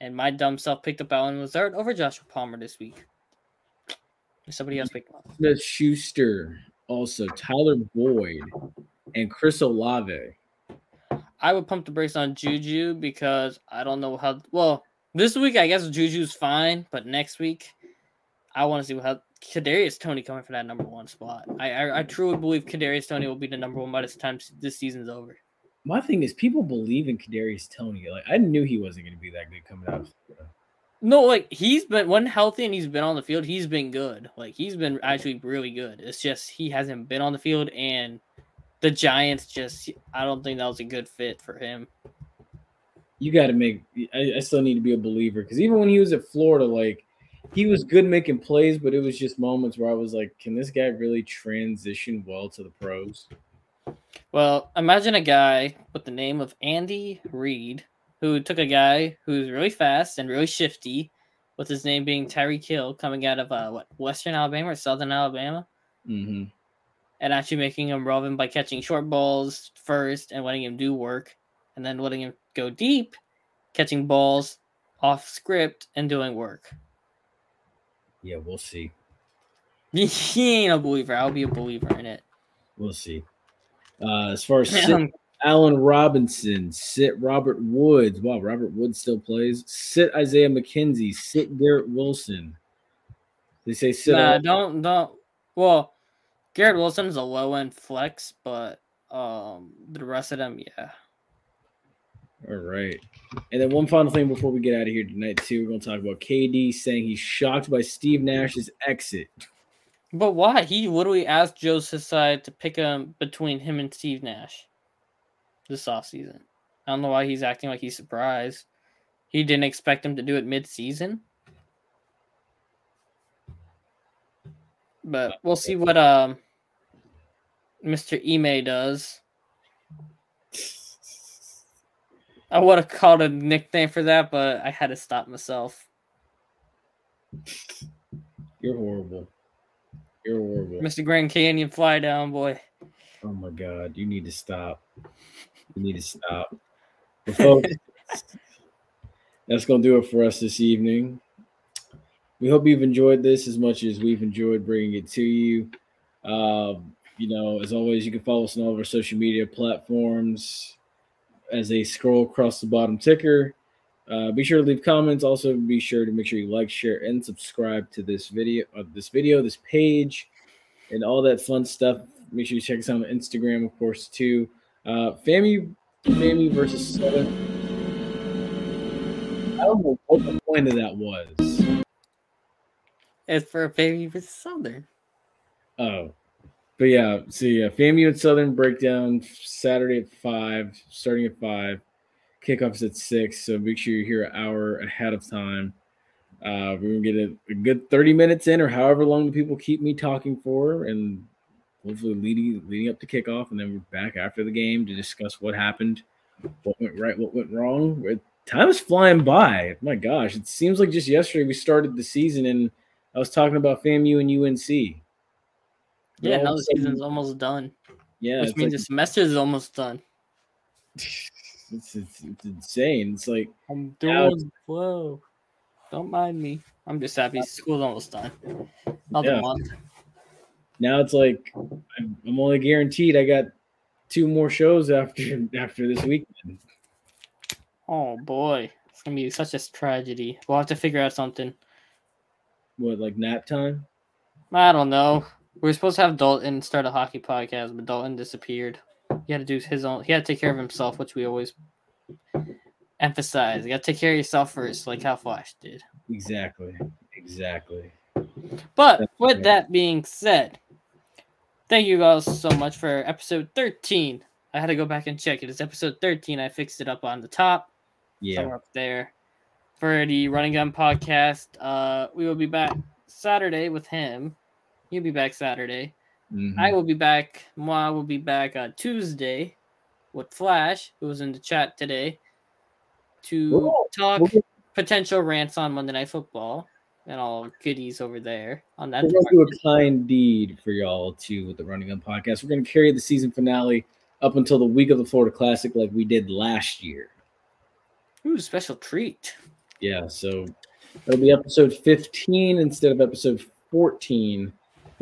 And my dumb self picked up Allen Lazard over Joshua Palmer this week. Somebody else picked him up. Smith Schuster, also Tyler Boyd, and Chris Olave. I would pump the brakes on Juju because I don't know how. Well, this week I guess Juju's fine, but next week I want to see how Kadarius Toney coming for that number one spot. I, I I truly believe Kadarius Toney will be the number one by the time this season's over. My thing is, people believe in Kadarius Toney. Like I knew he wasn't going to be that good coming out. No, like he's been when healthy and he's been on the field, he's been good. Like he's been actually really good. It's just he hasn't been on the field and the Giants just I don't think that was a good fit for him. You got to make. I, I still need to be a believer because even when he was at Florida, like he was good making plays, but it was just moments where I was like, can this guy really transition well to the pros? Well, imagine a guy with the name of Andy Reid who took a guy who's really fast and really shifty, with his name being Tyreek Hill, coming out of uh, what Western Alabama or Southern Alabama, Mm-hmm. and actually making him relevant by catching short balls first and letting him do work, and then letting him go deep, catching balls off script and doing work. Yeah, we'll see. he ain't a believer. I'll be a believer in it. We'll see. Uh, as far as sit, Allen Robinson, sit Robert Woods. Wow, Robert Woods still plays. Sit Isaiah McKenzie. Sit Garrett Wilson. They say sit. nah, don't don't. Well, Garrett Wilson's a low end flex, but um, the rest of them, yeah. All right. And then one final thing before we get out of here tonight, too. We're going to talk about KD saying he's shocked by Steve Nash's exit. But why? He literally asked Joe Tsai to pick him between him and Steve Nash this offseason. I don't know why he's acting like he's surprised. He didn't expect him to do it mid season. But we'll see what um Mr. Ime does. I would have called a nickname for that, but I had to stop myself. You're horrible. You're horrible. Mr. Grand Canyon fly down boy. Oh my God. You need to stop. You need to stop. But folks, that's going to do it for us this evening. We hope you've enjoyed this as much as we've enjoyed bringing it to you. Um, you know, as always, you can follow us on all of our social media platforms as they scroll across the bottom ticker. Uh, be sure to leave comments. Also, be sure to make sure you like, share, and subscribe to this video, uh, this video, this page, and all that fun stuff. Make sure you check us out on Instagram, of course, too. Uh, FAMU, FAMU versus Southern. I don't know what the point of that was. It's for a versus Southern. Oh, but yeah. So yeah, FAMU and Southern breakdown Saturday at five, starting at five. Kickoffs at six. So make sure you're here an hour ahead of time. Uh, we're gonna get a, a good 30 minutes in, or however long the people keep me talking for, and hopefully leading leading up to kickoff, and then we're back after the game to discuss what happened, what went right, what went wrong. It- Time is flying by. My gosh, it seems like just yesterday we started the season, and I was talking about FAMU and UNC. Yeah, now the season's almost done. Yeah, which means like- the semester is almost done. it's, it's, it's insane. It's like I'm Now doing whoa. Don't mind me. I'm just happy school's almost done. Another Yeah. month. now it's like I'm, I'm only guaranteed I got two more shows after after this weekend. Oh boy. It's gonna be such a tragedy. We'll have to figure out something. What like nap time? I don't know. We were supposed to have Dalton start a hockey podcast, but Dalton disappeared. He had to do his own he had to take care of himself, which we always emphasize. You gotta take care of yourself first, like how Flash did. Exactly. Exactly. But That's with right. that being said, thank you guys so much for episode 13. I had to go back and check it. It's episode 13. I fixed it up on the top, Yeah. somewhere up there. For the Run and Gun podcast, uh, we will be back Saturday with him. He'll be back Saturday. Mhm. I will be back. Moi will be back on Tuesday with Flash, who was in the chat today, to talk potential rants on Monday Night Football and all goodies over there on that. We're do a kind deed for y'all too with the Run and Gun podcast. We're gonna carry the season finale up until the week of the Florida Classic, like we did last year. Ooh, special treat. Yeah, so it'll be episode 15 instead of episode 14.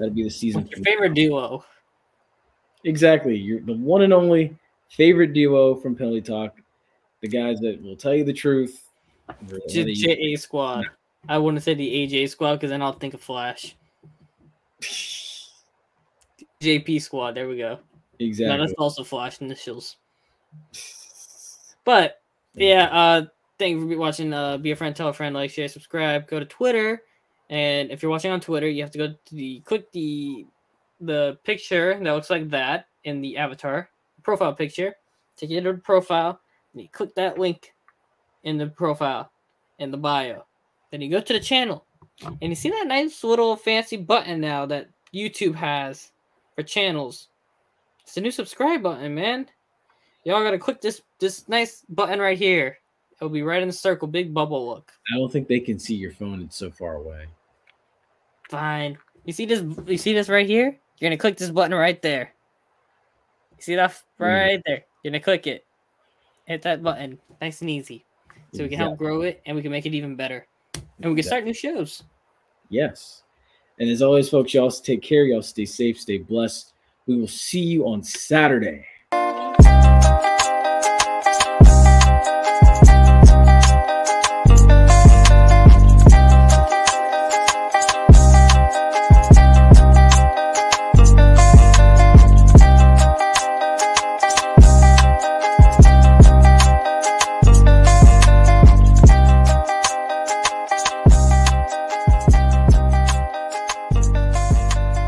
That'll be the season. What's your favorite duo? Exactly. You're the one and only favorite duo from Penalty Talk. The guys that will tell you the truth. whether J- JA squad. I wouldn't say the AJ squad because then I'll think of Flash. JP squad. There we go. No, exactly. that's also Flash initials. But yeah, uh, thank you for watching. Uh, be a friend, tell a friend, like, share, subscribe. Go to Twitter, and if you're watching on Twitter, you have to go to the click the the picture that looks like that in the avatar profile picture. Take you to the profile, and you click that link in the profile in the bio. Then you go to the channel, and you see that nice little fancy button now that YouTube has for channels. It's a new subscribe button, man. Y'all gotta click this this nice button right here. It'll be right in the circle, big bubble look. I don't think they can see your phone. It's so far away. Fine. You see this? You see this right here? You're gonna click this button right there. You see that hmm. right there? You're gonna click it. Hit that button, nice and easy, so we can help grow it and we can make it even better, and we can start new shows. Yes. And as always, folks, y'all take care. Y'all stay safe, stay blessed. We will see you on Saturday.